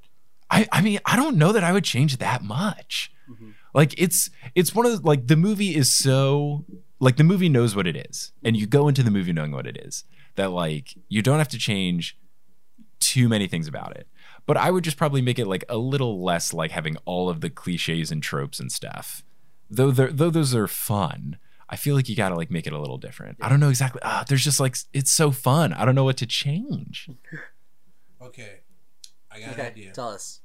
I I mean I don't know that I would change that much. Mm-hmm. Like it's it's one of the, like the movie is so like the movie knows what it is and you go into the movie knowing what it is that like you don't have to change too many things about it. But I would just probably make it like a little less like having all of the cliches and tropes and stuff. Though they're, though those are fun, I feel like you got to like make it a little different. I don't know exactly. Ah, there's just like it's so fun. I don't know what to change. Okay, I got an idea. tell us.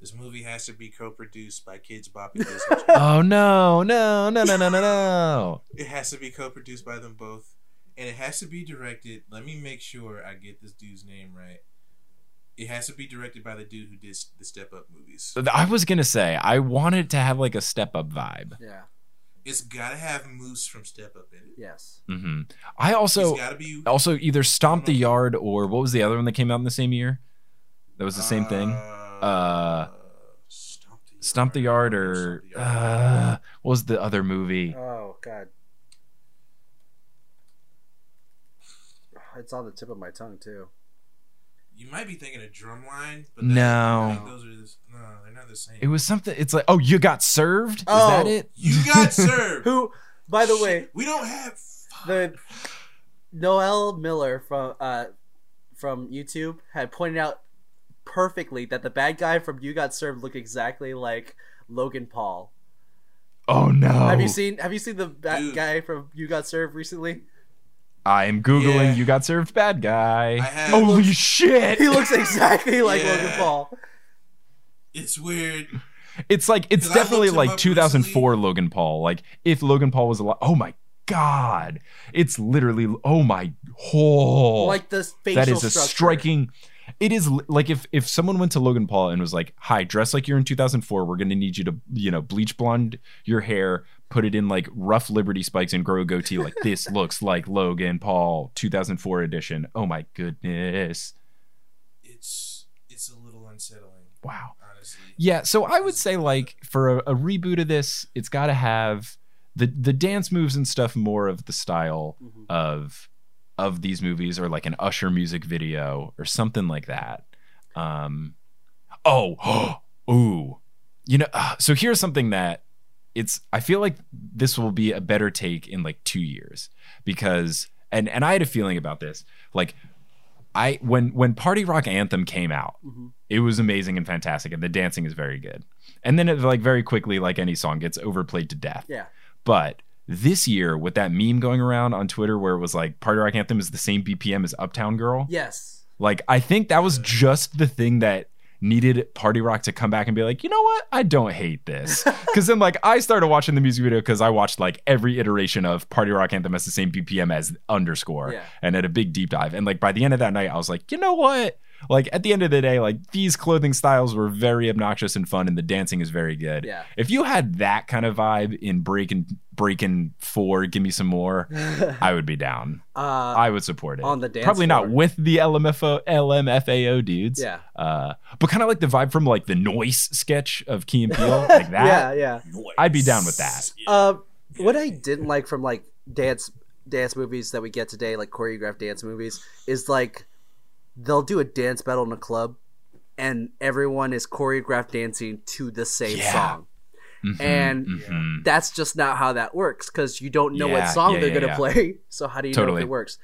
This movie has to be co-produced by Kidz Bop and Disney. oh no, no, no, no, no, no, no. it has to be co-produced by them both, and it has to be directed. Let me make sure I get this dude's name right. It has to be directed by the dude who did the Step Up movies. I was gonna say I wanted to have like a step up vibe. Yeah. It's gotta have Moose from Step Up in it. Yes. hmm I It's also gotta be also either stomp the yard or what was the other one that came out in the same year? That was the same thing. Uh, Stomp the Yard. Stomp the Yard or Stomp the Yard. uh, what was the other movie? Oh God. It's on the tip of my tongue too. You might be thinking of Drumline, but No. I think those are the, no, they're not the same. It was something. It's like, oh, you got served. Is Oh. that it? you got served. Who, by the way, we don't have. the Noel Miller from uh from YouTube had pointed out perfectly that the bad guy from You Got Served looked exactly like Logan Paul. Oh no! Have you seen Have you seen the bad Dude. guy from You Got Served recently? I am googling. Yeah. You got served, bad guy. I have- Holy shit! He looks exactly like Yeah. Logan Paul. It's weird. It's like it's definitely like up 2004 Logan Paul. Like if Logan Paul was alive. Oh my god! It's literally. Oh my. Oh. Like the facial that is a structure. striking. It is like if if someone went to Logan Paul and was like, "Hi, dress like you're in 2004. We're gonna need you to you know bleach blonde your hair, put it in like rough Liberty spikes, and grow a goatee. Like this looks like Logan Paul 2004 edition. Oh my goodness! It's it's a little unsettling, Wow. honestly. Yeah, so I would say like for a, a reboot of this, it's got to have the the dance moves and stuff more of the style Mhm. of of these movies or like an Usher music video or something like that. Um Oh, ooh. You know, uh, so here's something that it's I feel like this will be a better take in like 2 years because and and I had a feeling about this. Like I when when Party Rock Anthem came out, it was amazing and fantastic and the dancing is very good. And then it like very quickly like any song gets overplayed to death. Yeah. But this year with that meme going around on Twitter where it was like Party Rock Anthem is the same BPM as Uptown Girl. Yes. Like I think that was just the thing that needed Party Rock to come back and be like, you know what? I don't hate this. Because then like I started watching the music video because I watched like every iteration of Party Rock Anthem as the same BPM as underscore Yeah. and had a big deep dive. And like by the end of that night, I was like, you know what? Like at the end of the day, like these clothing styles were very obnoxious and fun, and the dancing is very good. Yeah. If you had that kind of vibe in Breaking Breaking Four, give me some more, I would be down. Uh, I would support it on the dance Probably not with the LMFO LMFAO dudes. Yeah. Uh, but kind of like the vibe from like the Noise sketch of Key and Peele, like that. yeah, yeah. I'd be down with that. Uh, what I didn't like from like dance dance movies that we get today, like choreographed dance movies, is like they'll do a dance battle in a club, and everyone is choreographed dancing to the same Yeah. song, Mhm, and mhm. that's just not how that works because you don't know what song yeah, they're yeah, gonna yeah. play. So how do you know if it works?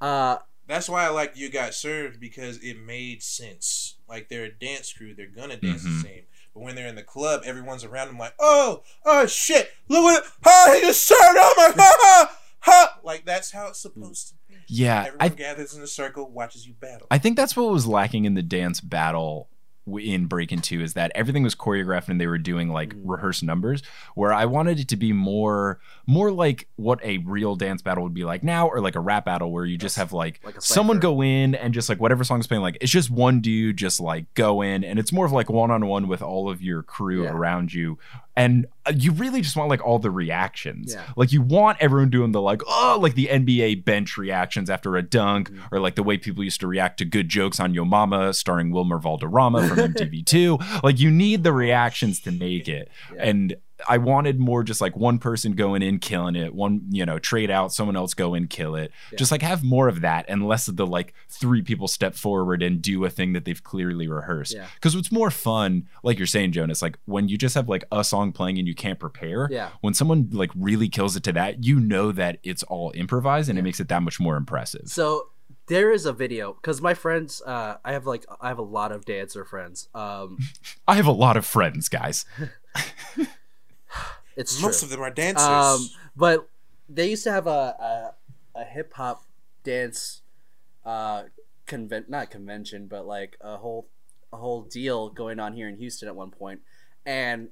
Uh, That's why I like You Got Served because it made sense. Like they're a dance crew, they're gonna dance Mhm. the same. But when they're in the club, everyone's around them like, oh, oh shit, look what, oh, he just served, oh my god, ha, ha. Like that's how it's supposed to be. Yeah, Everyone I gathers in a circle, watches you battle. I think that's what was lacking in the dance battle in Breaking Two is that everything was choreographed and they were doing like Mm. rehearsed numbers. Where I wanted it to be more, more like what a real dance battle would be like now, or like a rap battle where you just have like, Like someone go in and just like whatever song's playing, like it's just one dude just like go in, and it's more of like one on one with all of your crew Yeah. around you, and uh, you really just want like all the reactions. Yeah. Like you want everyone doing the like oh like the NBA bench reactions after a dunk Mm-hmm. or like the way people used to react to good jokes on Yo Momma starring Wilmer Valderrama from MTV2. Like you need the reactions to make it. Yeah. And I wanted more just like one person going in killing it, one you know trade out, someone else go in kill it. Yeah. Just like have more of that and less of the like three people step forward and do a thing that they've clearly rehearsed. Yeah. Because what's more fun, like you're saying, Jonas, like when you just have like a song playing and you can't prepare. Yeah. When someone like really kills it to that, you know that it's all improvised and it makes it that much more impressive. So there is a video because my friends, uh, I have like I have a lot of dancer friends. Um, I have a lot of friends, guys. it's Most true. of them are dancers. Um, but they used to have a a, a hip hop dance, uh, convent not convention, but like a whole a whole deal going on here in Houston at one point, and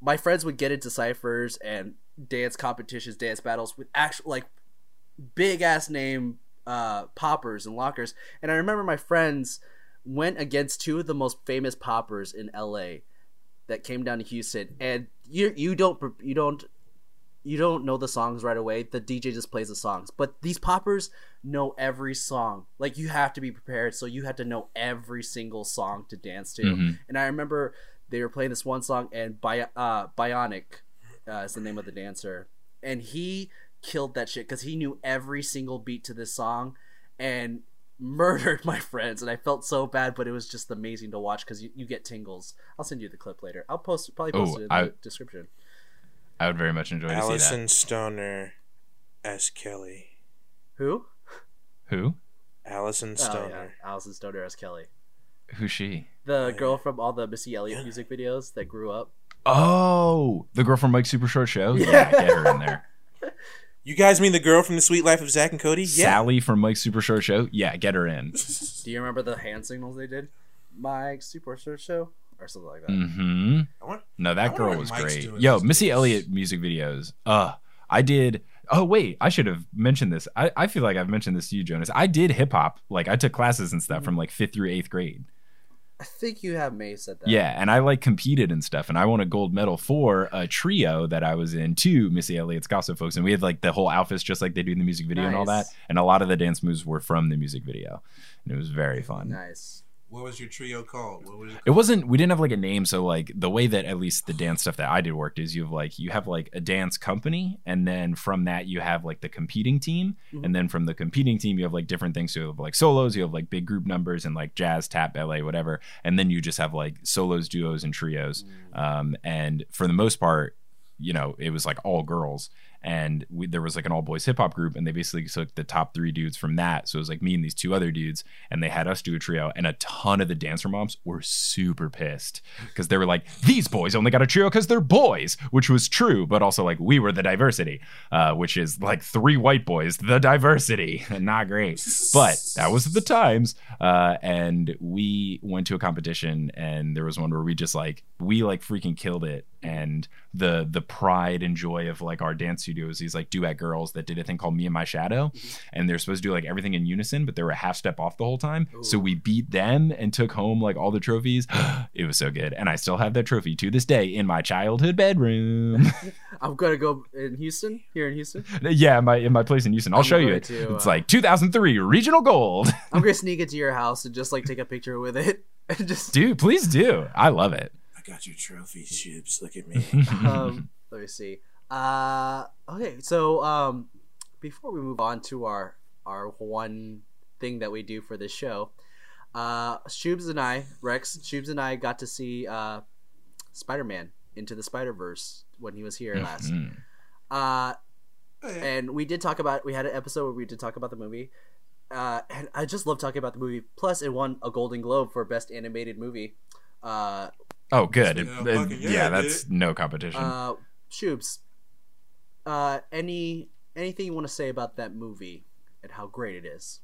my friends would get into ciphers and dance competitions, dance battles with actual like big ass name uh, poppers and lockers. And I remember my friends went against two of the most famous poppers in LA that came down to Houston, and you you don't you don't you don't know the songs right away. The DJ just plays the songs, but these poppers know every song. Like you have to be prepared, so you have to know every single song to dance to. Mhm. And I remember they were playing this one song, and Bi- uh, Bionic uh, is the name of the dancer, and he killed that shit because he knew every single beat to this song, and murdered my friends and i felt so bad but it was just amazing to watch because you, you get tingles i'll send you the clip later i'll post probably post Oh, it in I- the description I would very much enjoy to see that. Alyson Stoner as Kelly. who Who? Alyson Oh, yeah. Stoner. Alyson Stoner as Kelly. Who's she? The girl from all the Missy Elliott music videos that grew up. Oh, the girl from Mike's Super Short Show. Yeah, Yeah. get her in there. You guys mean the girl from the Suite Life of Zack and Cody? Yeah. Sally from Mike's Super Short Show. Yeah, get her in. Do you remember the hand signals they did? Mike's Super Short Show or something like that. hmm want- No, that girl was Mike's great. Yo, Missy days. Elliott music videos. Uh, I did. Oh wait, I should have mentioned this. I, I feel like I've mentioned this to you, Jonas. I did hip hop. Like I took classes and Mm-hmm. stuff from like fifth through eighth grade. I think you have May said that. Yeah, and I like competed and stuff, and I won a gold medal for a trio that I was in to Missy Elliott's Gossip Folks, and we had like the whole outfits just like they do in the music video and all that, and a lot of the dance moves were from the music video, and it was very fun. Nice. What was your trio called? What was it? It wasn't. We didn't have like a name. So like the way that at least the dance stuff that I did worked is you have like you have like a dance company, and then from that you have like the competing team, and then from the competing team you have like different things. So you have like solos, you have like big group numbers, and like jazz, tap, ballet, whatever, and then you just have like solos, duos, and trios. Um, and for the most part, you know, it was like all girls. And we, there was like an all boys hip hop group, and they basically took the top three dudes from that. So it was like me and these two other dudes, and they had us do a trio. And a ton of the dancer moms were super pissed because they were like, "These boys only got a trio because they're boys," which was true, but also like we were the diversity, uh, which is like three white boys, the diversity, not great. But that was the times, uh, and we went to a competition, and there was one where we just like we like freaking killed it, and the the pride and joy of like our dance studio is these like duet girls that did a thing called Me and My Shadow, and they're supposed to do like everything in unison, but they were a half step off the whole time. So we beat them and took home like all the trophies. it was so good, and I still have that trophy to this day in my childhood bedroom. I'm gonna go in Houston. Here in Houston, yeah, my in my place in Houston. I'll I'm show you it. to, it's uh, like 2003 regional gold. I'm gonna sneak into your house and just like take a picture with it and just Dude, please do. I love it. I got your trophy, Schubes. Look at me. um, let me see. Uh, okay, so um, before we move on to our our one thing that we do for this show, uh, Schubes and I, Rex, Schubes and I got to see uh, Spider Man into the Spider Verse when he was here last. Mhm. Uh, Oh, yeah. and we did talk about we had an episode where we did talk about the movie. Uh, and I just love talking about the movie. Plus, it won a Golden Globe for best animated movie. Uh, Oh, good. It- Yeah, it- yeah, yeah, that's no competition. Uh, Schubes, uh, any anything you want to say about that movie and how great it is?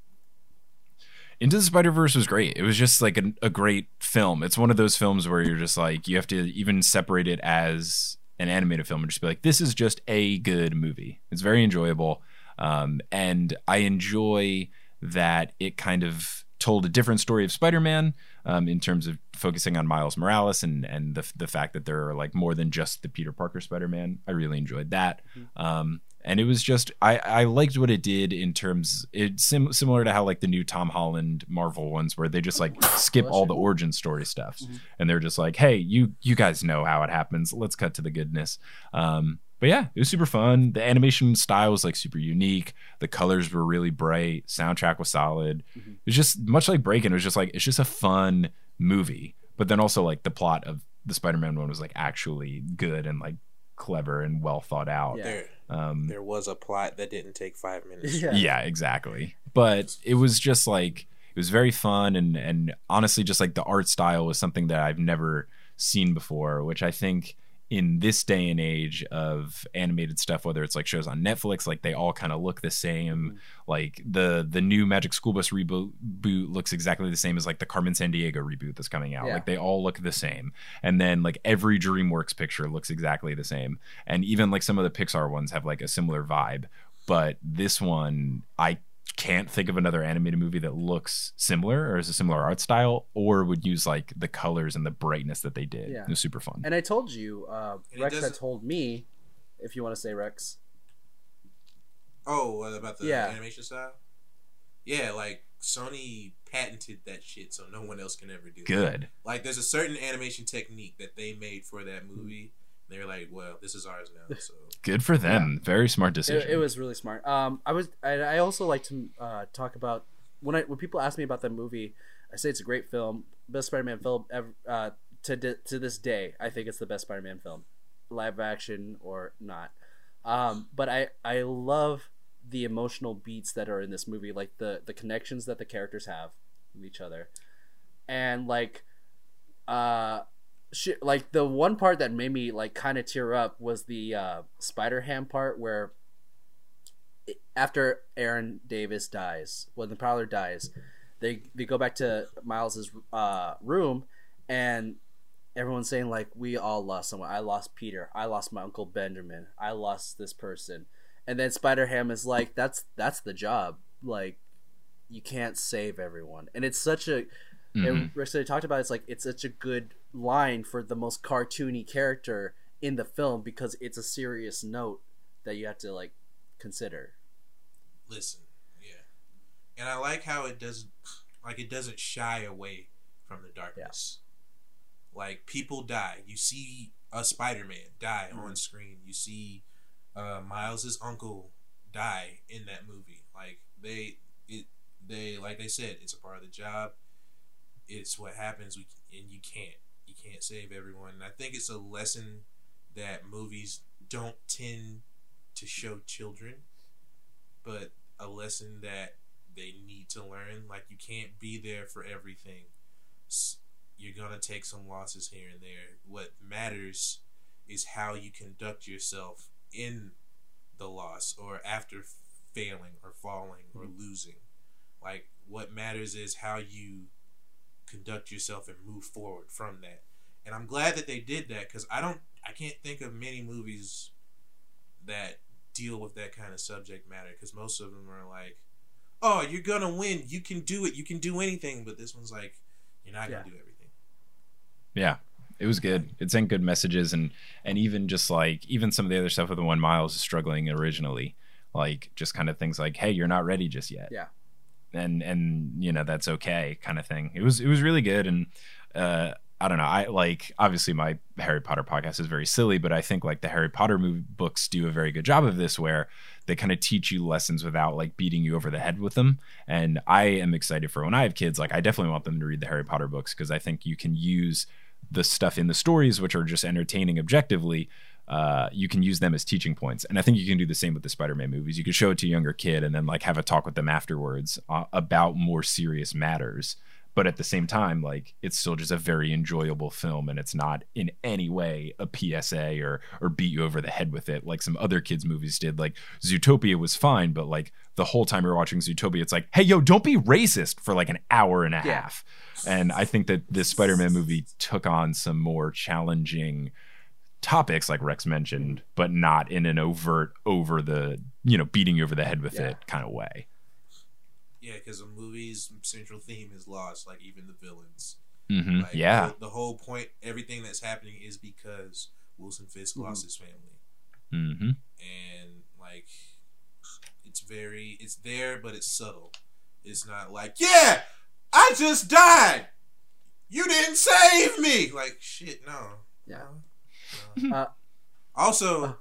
Into the Spider Verse was great. It was just like a, a great film. It's one of those films where you're just like you have to even separate it as an animated film and just be like, this is just a good movie. It's very enjoyable, um, and I enjoy that it kind of told a different story of Spider-Man um, in terms of focusing on Miles Morales and and the the fact that there are like more than just the Peter Parker Spider-Man. I really enjoyed that. Um, and it was just I, I liked what it did in terms it's sim- similar to how like the new Tom Holland Marvel ones where they just like skip all the origin story stuff. And they're just like hey you you guys know how it happens. Let's cut to the goodness. Um but yeah it was super fun the animation style was like super unique the colors were really bright soundtrack was solid it was just much like Breaking. it was just like it's just a fun movie but then also like the plot of the Spider-Man one was like actually good and like clever and well thought out Yeah. There, um there was a plot that didn't take five minutes. Yeah. yeah exactly but it was just like it was very fun and and honestly just like the art style was something that i've never seen before which i think in this day and age of animated stuff whether it's like shows on netflix like they all kind of look the same. Mm-hmm. Like the the new magic school bus reboot looks exactly the same as like the carmen san diego reboot that's coming out. Yeah. like they all look the same. And then like every dreamworks picture looks exactly the same. And even like some of the pixar ones have like a similar vibe. But this one i can't think of another animated movie that looks similar or has a similar art style or would use like the colors and the brightness that they did Yeah. it was super fun And I told you, uh, Rex had told me, if you want to say Rex. Oh, what about the Yeah. animation style? Yeah, like Sony patented that shit, so no one else can ever do. That. good Like, there's a certain animation technique that they made for that movie. They're like, well, this is ours now. So good for them very smart decision It, it was really smart. Um, I was. I, I also like to uh, talk about when I when people ask me about that movie. I say it's a great film, best Spider-Man film ever. Uh, to di- to this day, I think it's the best Spider-Man film, live action or not. Um, but I I love the emotional beats that are in this movie, like the the connections that the characters have with each other, and like, uh, shit, like the one part that made me like kind of tear up was the uh, Spider Ham part where after Aaron Davis dies, when the Prowler dies, they they go back to Miles's uh, room, and everyone's saying like, "We all lost someone. I lost Peter. I lost my uncle Benjamin. I lost this person." And then Spider Ham is like, "That's that's the job. Like, you can't save everyone." And it's such a Mhm. and Rick talked about it, it's like it's such a good line for the most cartoony character in the film because it's a serious note that you have to like consider. listen, yeah, and I like how it doesn't like it doesn't shy away from the darkness. Like people die. You see a Spider-Man die Mhm. on screen. You see uh, Miles's uncle die in that movie. Like they it they like they said it's a part of the job. It's what happens we, and you can't you can't save everyone. And I think it's a lesson that movies don't tend to show children, but a lesson that they need to learn. Like you can't be there for everything. You're gonna take some losses here and there. What matters is how you conduct yourself in the loss or after failing or falling or mm-hmm. losing. Like what matters is how you conduct yourself and move forward from that. And I'm glad that they did that because I don't, I can't think of many movies that deal with that kind of subject matter because most of them are like, oh, you're gonna win, you can do it, you can do anything. But this one's like, you're not gonna Yeah. do everything. Yeah, it was good. It sent good messages, and and even just like even some of the other stuff with the one Miles is struggling originally, like just kind of things like, hey, you're not ready just yet. Yeah. And and you know that's okay, kind of thing. It was it was really good, and uh, I don't know. I like obviously my Harry Potter podcast is very silly, but I think like the Harry Potter movie books do a very good job of this, where they kind of teach you lessons without like beating you over the head with them. And I am excited for when I have kids. Like I definitely want them to read the Harry Potter books because I think you can use the stuff in the stories, which are just entertaining objectively. Uh, you can use them as teaching points, and I think you can do the same with the Spider-Man movies. You could show it to a younger kid and then like have a talk with them afterwards uh, about more serious matters but at the same time like it's still just a very enjoyable film and it's not in any way a PSA or or beat you over the head with it like some other kids movies did like Zootopia was fine but like the whole time you're watching Zootopia it's like hey yo don't be racist for like an hour and a Yeah. half and I think that this Spider-Man movie took on some more challenging topics like Rex mentioned but not in an overt over the you know beating you over the head with Yeah. it kind of way Yeah, because the movie's central theme is lost. Like even the villains. Mm-hmm. Like, yeah The, the whole point, everything that's happening is because Wilson Fisk Mhm. lost his family, mm-hmm. and like it's very, it's there, but it's subtle. It's not like, yeah, I just died. You didn't save me. Like shit, no. Yeah. No, no. Uh, also.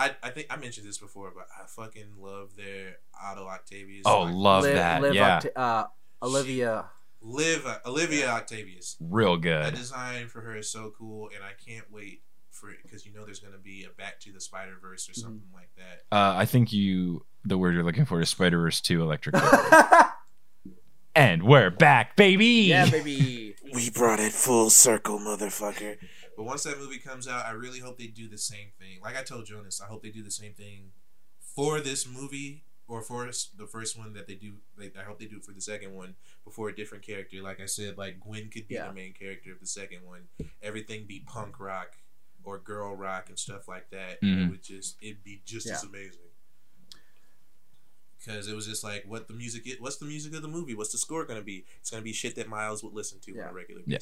I I think I mentioned this before, but I fucking love their Otto Octavius. Oh, like, love Liv- that. Liv yeah. Octa- uh, Olivia. Liv uh, Olivia Octavius. Real good. That good. design for her is so cool, and I can't wait for it because you know there's gonna be a Back to the Spider Verse or Mm-hmm. something like that. Uh, I think you the word you're looking for is Spider Verse 2 Electric and we're back, baby. yeah, baby. We brought it full circle, motherfucker. But once that movie comes out, I really hope they do the same thing. Like I told Jonas, I hope they do the same thing for this movie or for the first one that they do. Like, I hope they do it for the second one before a different character. Like I said, like Gwen could be Yeah. the main character of the second one. Everything be punk rock or girl rock and stuff like that. Mhm. It would just it'd be just as amazing. Because it was just like, what the music? Is, what's the music of the movie? What's the score going to be? It's going to be shit that Miles would listen to Yeah. on a regular Yeah.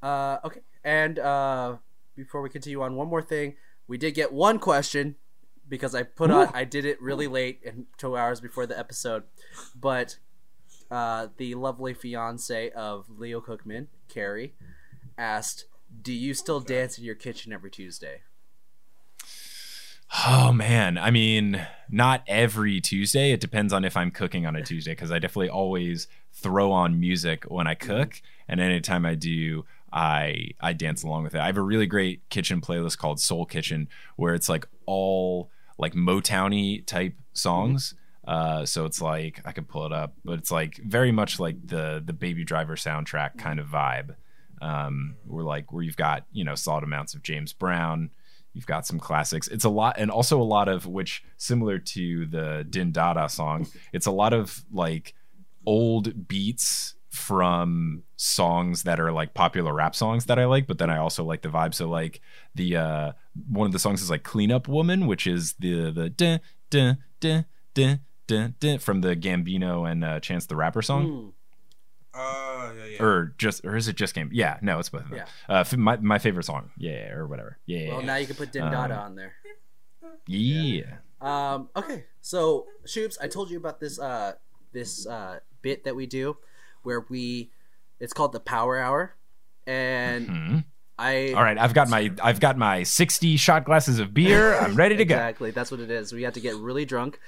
Basis. Uh, okay, and uh, before we continue on, one more thing. We did get one question because I put on. I did it really late and two hours before the episode, but uh, the lovely fiance of Leo Cookman, Carrie, asked, "Do you still dance in your kitchen every Tuesday?" Oh man, I mean, not every Tuesday. It depends on if I'm cooking on a Tuesday because I definitely always throw on music when I cook, and anytime I do, I I dance along with it. I have a really great kitchen playlist called Soul Kitchen where it's like all like Motowny type songs. Uh, so it's like I could pull it up, but it's like very much like the the Baby Driver soundtrack kind of vibe. Um, where like where you've got you know solid amounts of James Brown, You've got some classics. It's a lot, and also a lot of which, similar to the Din Daa Daa song, it's a lot of like old beats from songs that are like popular rap songs that I like, but then I also like the vibe. So like the uh one of the songs is like Clean Up Woman, which is the the dun, dun, dun, dun, dun, dun, from the Gambino and uh, Chance the Rapper song Hmm. Oh, yeah, yeah. or just or is it just game? Yeah, no, it's both of them. Yeah. Uh, f- my my favorite song, yeah, or whatever. Yeah, Well, now you can put Din Daa Daa Um, on there. yeah. Um, okay, so Schubes, I told you about this uh, this uh, bit that we do where we It's called the Power Hour, and Hmm. I All right, I've got my I've got my 60 shot glasses of beer. I'm ready to go. exactly that's what it is. We have to get really drunk.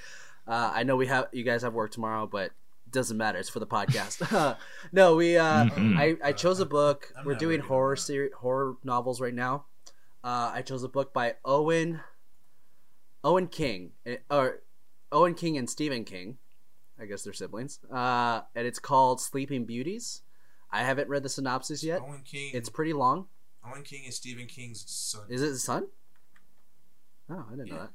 Uh, I know we have you guys have work tomorrow, but it doesn't matter. It's for the podcast. no, we. Uh, Mhm. I I chose a book. I'm We're doing horror on that. series, horror novels right now. Uh, I chose a book by Owen. Owen King, eh, or Owen King and Stephen King. I guess they're siblings. Uh, and it's called Sleeping Beauties. I haven't read the synopsis yet. Owen King. It's pretty long. Owen King is Stephen King's son. Is it the son? Oh, I didn't know that.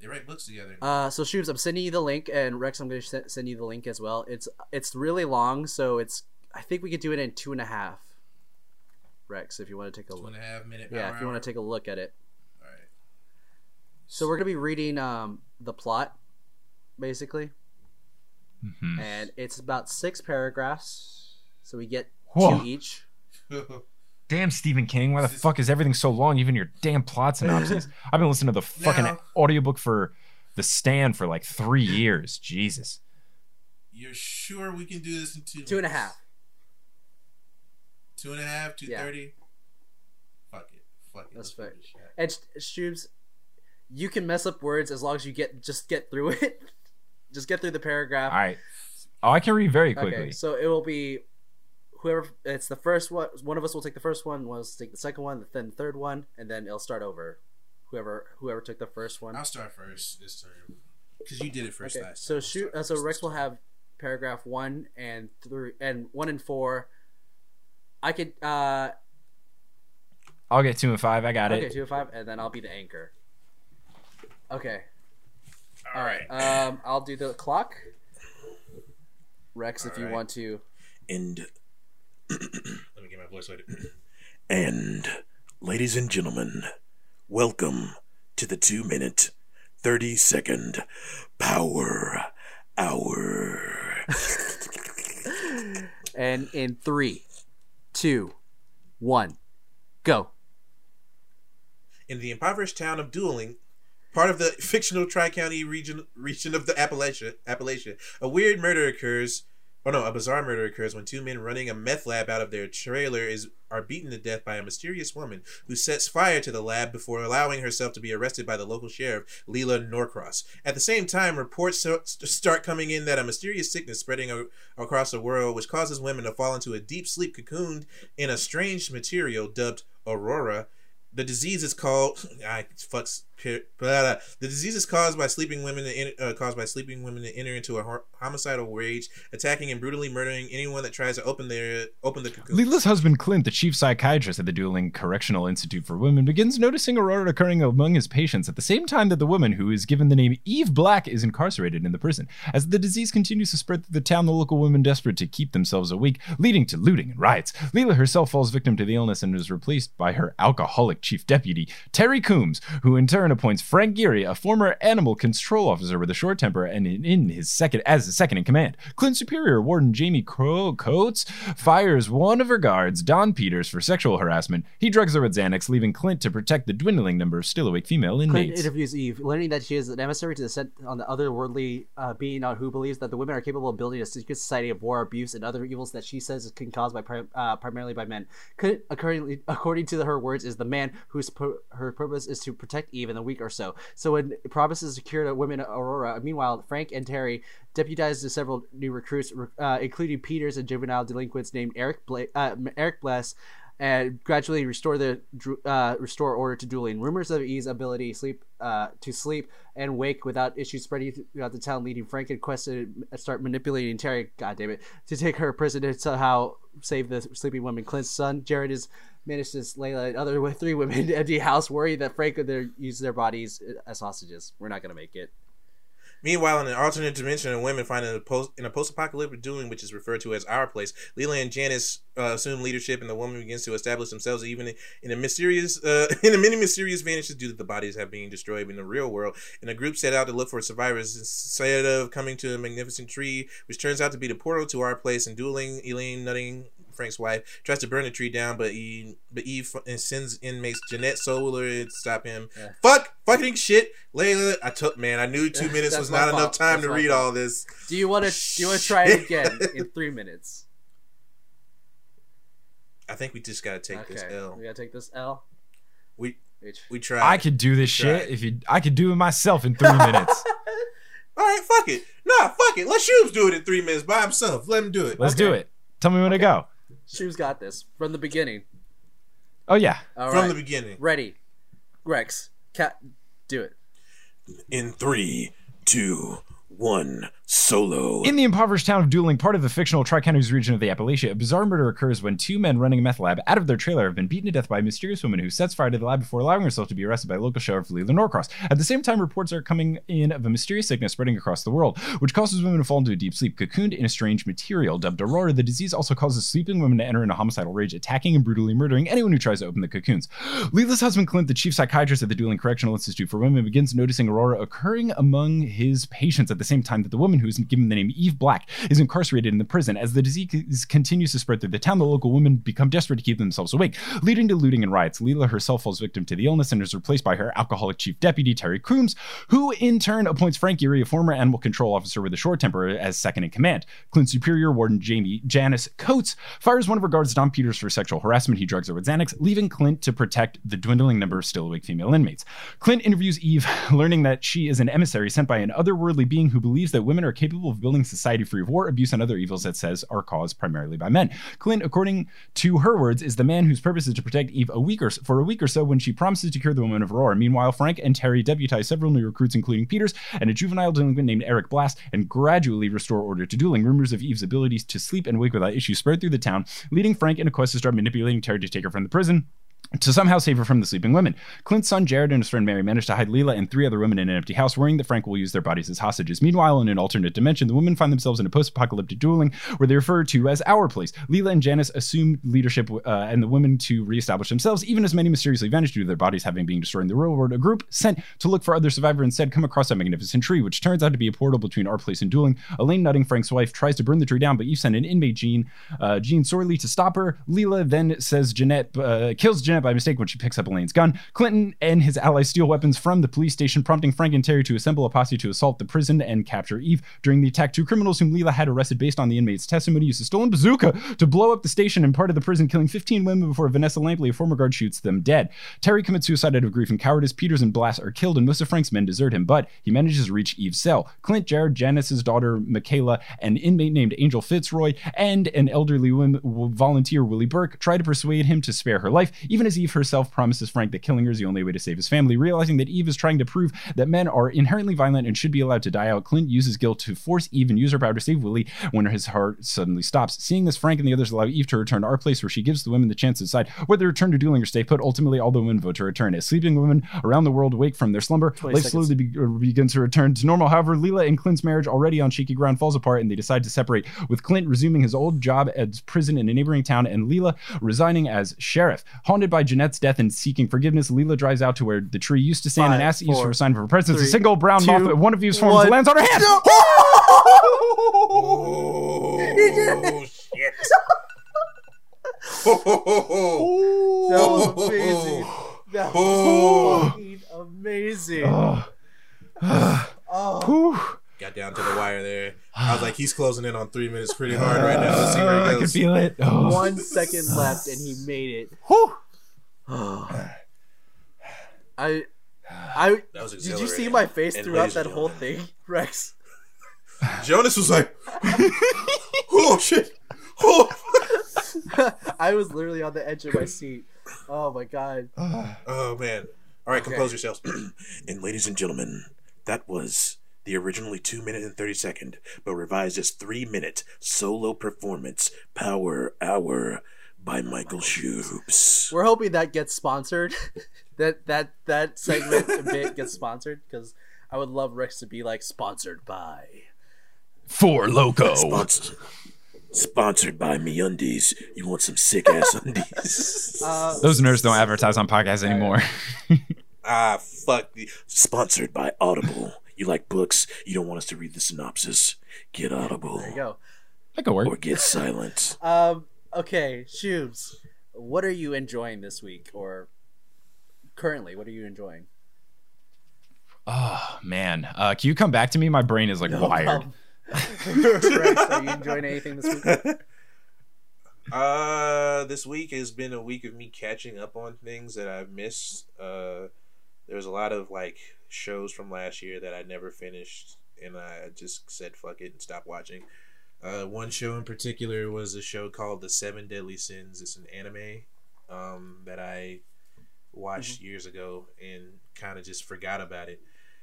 They write books together. Uh, so Schubes, I'm sending you the link, and Rex, I'm going to se- send you the link as well. It's it's really long, so it's I think we could do it in two and a half. Rex, if you want to take a Two look, and a half minute. yeah, if you want to take a look at it. All right. So we're gonna be reading um, the plot, basically, Mhm. and it's about six paragraphs. So we get Whoa. two each. Damn Stephen King, why the fuck is everything so long? Even your damn plot synopsis. I've been listening to the fucking Now- audiobook for The Stand for like three years. Jesus. You're sure we can do this in two? Two and a minutes? half. Two and a half. Two Yeah. thirty. Fuck it. Fuck it. That's Let's fair. give it a shot. And Sh- Schubes, you can mess up words as long as you get just get through it. Just get through the paragraph. All right. Oh, I can read very quickly. Okay, so it will be whoever it's the first one. One of us will take the first one. One of us will take the second one, then the third one, and then it'll start over. Whoever whoever took the first one. I'll start first this time because you did it first Okay, last. so time. Shoot. Uh, so Rex will have paragraph one and three and one and four. I could uh I'll get two and five. I got it. okay two and five, and then I'll be the anchor. Okay. All right. Um, I'll do the clock. Rex, if you want to. and let me get my voice ready. And, ladies and gentlemen, welcome to the two minute, 30 second power hour. And in three, two, one, go. In the impoverished town of Dooling, part of the fictional Tri-County region region of the Appalachia, Appalachia, a weird murder occurs. Oh no, a bizarre murder occurs when two men running a meth lab out of their trailer is are beaten to death by a mysterious woman who sets fire to the lab before allowing herself to be arrested by the local sheriff, Lila Norcross. At the same time, reports start coming in that a mysterious sickness spreading a- across the world, which causes women to fall into a deep sleep cocooned in a strange material dubbed Aurora. The disease is called I fucks. The disease is caused by sleeping women to uh, caused by sleeping women to enter into a homicidal rage, attacking and brutally murdering anyone that tries to open their open the cocoon. Lila's husband Clint, the chief psychiatrist at the Dooling Correctional Institute for Women, begins noticing aurora occurring among his patients at the same time that the woman, who is given the name Eve Black, is incarcerated in the prison. As the disease continues to spread through the town, the local women desperate to keep themselves awake, leading to looting and riots. Lila herself falls victim to the illness and is replaced by her alcoholic chief deputy, Terry Coombs, who in turn appoints Frank Geary, a former animal control officer with a short temper, and in, his second as his second in command. Clint's superior, Warden Jamie Crow Coates, fires one of her guards, Don Peters, for sexual harassment. He drugs her with Xanax, leaving Clint to protect the dwindling number of still awake female inmates. Clint interviews Eve, learning that she is an emissary to the set on the otherworldly uh, being uh, who believes that the women are capable of building a secret society of war, abuse, and other evils that she says can caused by pri- uh, primarily by men. Clint, according, according to her words, is the man whose pu- her purpose is to protect Eve in the week or so. So when promises cure the women Aurora, meanwhile Frank and Terry deputized to several new recruits, uh, including Peters and juvenile delinquents named Eric Bla- uh, Eric Bless and gradually restore the uh, restore order to Dooling. Rumors of E's ability sleep uh, to sleep and wake without issues spreading throughout the town, leading Frank and Quest to start manipulating Terry. God damn it! To take her prisoner to somehow save the sleeping woman. Clint's son Jared is managed to Layla and other three women empty house, worried that Frank would use their bodies as hostages. We're not gonna make it. Meanwhile, in an alternate dimension, a women find in a post in a post-apocalyptic Dooling, which is referred to as our place. Lila and Janice uh, assume leadership, and the woman begins to establish themselves, even in, in a mysterious, uh, in a many mysterious vanishes due to the bodies have been destroyed in the real world. And the group set out to look for survivors instead of coming to a magnificent tree, which turns out to be the portal to our place. And Dooling, Elaine Nutting. Frank's wife tries to burn the tree down, but he but Eve and sends inmates Jeanette Solar to stop him. Yeah. Fuck, fucking shit, Layla. I took man. I knew two minutes was my not enough time That's to read fault. all this. Do you want to? Do you want to try it again in three minutes? I think we just gotta take this L. we gotta take this L. We we try. I could do this shit if you. I could do it myself in three minutes. All right, fuck it. Nah, fuck it. Let Schubes do it in three minutes by himself. Let him do it. Let's do it. Tell me when to go. Schubes got this from the beginning. Oh yeah. All From right, the beginning. ready. Rex, cat, do it. In three, two, one, solo. In the impoverished town of Dooling, part of the fictional Tri-Counties region of the Appalachia, a bizarre murder occurs when two men running a meth lab out of their trailer have been beaten to death by a mysterious woman who sets fire to the lab before allowing herself to be arrested by local sheriff Lila Norcross. At the same time, reports are coming in of a mysterious sickness spreading across the world, which causes women to fall into a deep sleep, cocooned in a strange material. Dubbed Aurora, the disease also causes sleeping women to enter in a homicidal rage, attacking and brutally murdering anyone who tries to open the cocoons. Lila's husband, Clint, the chief psychiatrist at the Dooling Correctional Institute for Women, begins noticing Aurora occurring among his patients at the same time that the woman who is given the name Eve Black is incarcerated in the prison. As the disease continues to spread through the town, the local women become desperate to keep themselves awake, leading to looting and riots. Lila herself falls victim to the illness and is replaced by her alcoholic chief deputy, Terry Coombs, who in turn appoints Frank Geary, a former animal control officer with a short temper, as second in command. Clint's superior, Warden Jamie Janice Coates, fires one of her guards, Don Peters, for sexual harassment. He drugs her with Xanax, leaving Clint to protect the dwindling number of still awake female inmates. Clint interviews Eve, learning that she is an emissary sent by an otherworldly being who believes that women are capable of building society free of war, abuse, and other evils that says are caused primarily by men. Clint, according to her words, is the man whose purpose is to protect Eve a week or for a week or so when she promises to cure the woman of Aurora. Meanwhile, Frank and Terry deputize several new recruits, including Peters and a juvenile delinquent named Eric Blast, and gradually restore order to Dooling. Rumors of Eve's abilities to sleep and wake without issue spread through the town, leading Frank in a quest to start manipulating Terry to take her from the prison to somehow save her from the sleeping women. Clint's son Jared and his friend Mary manage to hide Lila and three other women in an empty house, worrying that Frank will use their bodies as hostages. Meanwhile, in an alternate dimension, the women find themselves in a post-apocalyptic Dooling where they refer to as our place. Lila and Janice assume leadership uh, and the women to reestablish themselves, even as many mysteriously vanish due to their bodies having been destroyed in the real world. A group sent to look for other survivors instead come across a magnificent tree, which turns out to be a portal between our place and Dooling. Elaine Nutting, Frank's wife, tries to burn the tree down, but Eve sent an inmate, Jean, uh, Jean Sorley to stop her. Lila then says Jeanette uh, kills Jeanette by mistake when she picks up Elaine's gun. Clinton and his allies steal weapons from the police station, prompting Frank and Terry to assemble a posse to assault the prison and capture Eve. During the attack, two criminals whom Lila had arrested based on the inmate's testimony use a stolen bazooka to blow up the station and part of the prison, killing 15 women before Vanessa Lampley, a former guard, shoots them dead. Terry commits suicide out of grief and cowardice. Peters and Blast are killed, and most of Frank's men desert him, but he manages to reach Eve's cell. Clint, Jared, Janice's daughter, Michaela, an inmate named Angel Fitzroy, and an elderly wom- volunteer, Willie Burke, try to persuade him to spare her life, even as Eve herself promises Frank that killing her is the only way to save his family. Realizing that Eve is trying to prove that men are inherently violent and should be allowed to die out, Clint uses guilt to force Eve and use her power to save Willie when his heart suddenly stops. Seeing this, Frank and the others allow Eve to return to our place, where she gives the women the chance to decide whether to return to Dooling or stay put. Ultimately, all the women vote to return. As sleeping women around the world wake from their slumber, life seconds. slowly be- uh, begins to return to normal. However, Lila and Clint's marriage, already on shaky ground, falls apart, and they decide to separate. With Clint resuming his old job at prison in a neighboring town, and Lila resigning as sheriff. Haunted by Jeanette's death and seeking forgiveness, Lila drives out to where the tree used to stand and asks Eve for a sign of her presence. three, a single brown two, moth, one of Eve's forms, one. lands on her hand. Oh, shit. Oh. That was amazing. That was fucking amazing. Oh, Whew. Got down to the wire there. I was like, he's closing in on three minutes pretty hard right now. Let's see where I he could goes. feel it. Oh. one second left, and he made it. I, I. That was Did you see my face And throughout that whole thing, Rex? Jonas was like, oh shit. Oh. I was literally on the edge of my seat. Oh my god. oh man. All right, Okay. compose yourselves. and ladies and gentlemen, that was the originally 2 minute and 30 second, but revised as 3 minute solo performance, Power Hour by Michael Schubes. We're hoping that gets sponsored. that that that segment a bit gets sponsored because I would love Rex to be like sponsored by. Four Loko. Sponsored, sponsored by MeUndies. You want some sick ass undies? Uh, Those nerds don't advertise on podcasts anymore. ah, fuck. Sponsored by Audible. You like books? You don't want us to read the synopsis? Get Audible. there you go. That could work. Or get silent. Um. Okay, Schubes. What are you enjoying this week, or currently? What are you enjoying? Oh man, uh, can you come back to me? My brain is like wired. Um, Rex, are you enjoying anything this week? Uh, this week has been a week of me catching up on things that I've missed. Uh, there's a lot of like shows from last year that I never finished, and I just said fuck it and stopped watching. Uh, one show in particular was a show called The Seven Deadly Sins. It's an anime um, that I watched years ago and kind of just forgot about it.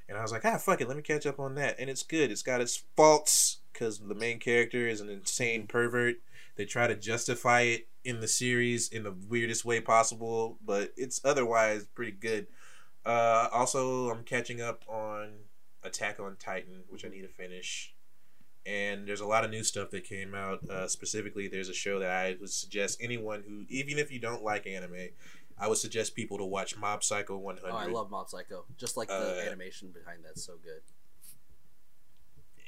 And I was like, ah, fuck it, let me catch up on that. And it's good. It's got its faults because the main character is an insane pervert. They try to justify it in the series in the weirdest way possible, but it's otherwise pretty good. Uh, also, I'm catching up on Attack on Titan, which I need to finish. And there's a lot of new stuff that came out. Uh, specifically, there's a show that I would suggest anyone who, even if you don't like anime, I would suggest people to watch Mob Psycho 100. Oh, I love Mob Psycho. Just like the Uh, animation behind that's so good.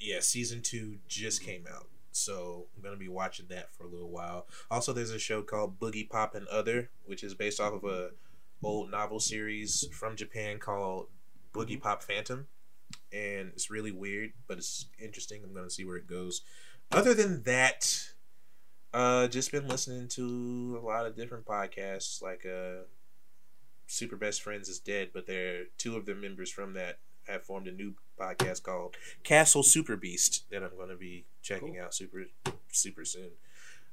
yeah, season two just came out, so I'm gonna be watching that for a little while. Also, there's a show called Boogie Pop and Other, which is based off of a old novel series from Japan called Boogie Pop Phantom, and it's really weird, but it's interesting. I'm gonna see where it goes. Other than that, uh, just been listening to a lot of different podcasts, like uh, Super Best Friends is dead, but there two of the members from that have formed a new podcast called Castle Super Beast that I'm going to be checking out super super soon.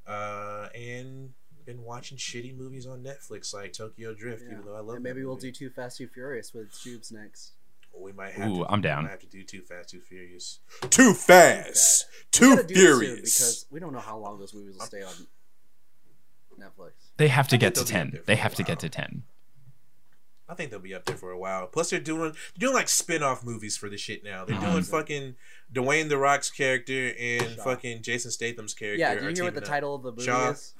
Uh, and been watching shitty movies on Netflix like Tokyo Drift, Yeah. even though I love. And maybe we'll movie. do Too Fast, Too Furious with Schubes next. We might have. Ooh, to, I'm down. We might have to do Too Fast, Too Furious. Too fast, too gotta do this soon furious. because we don't know how long those movies will stay on Netflix. They have to I get to they'll be up 10. They have to get to 10. I think they'll be up there for a while. Plus, they're doing they're doing like spin off movies for the shit now. They're Mhm. doing fucking Dwayne the Rock's character and Shaw. fucking Jason Statham's character. Yeah, do you are hear what the up. title of the movie Shaw. is?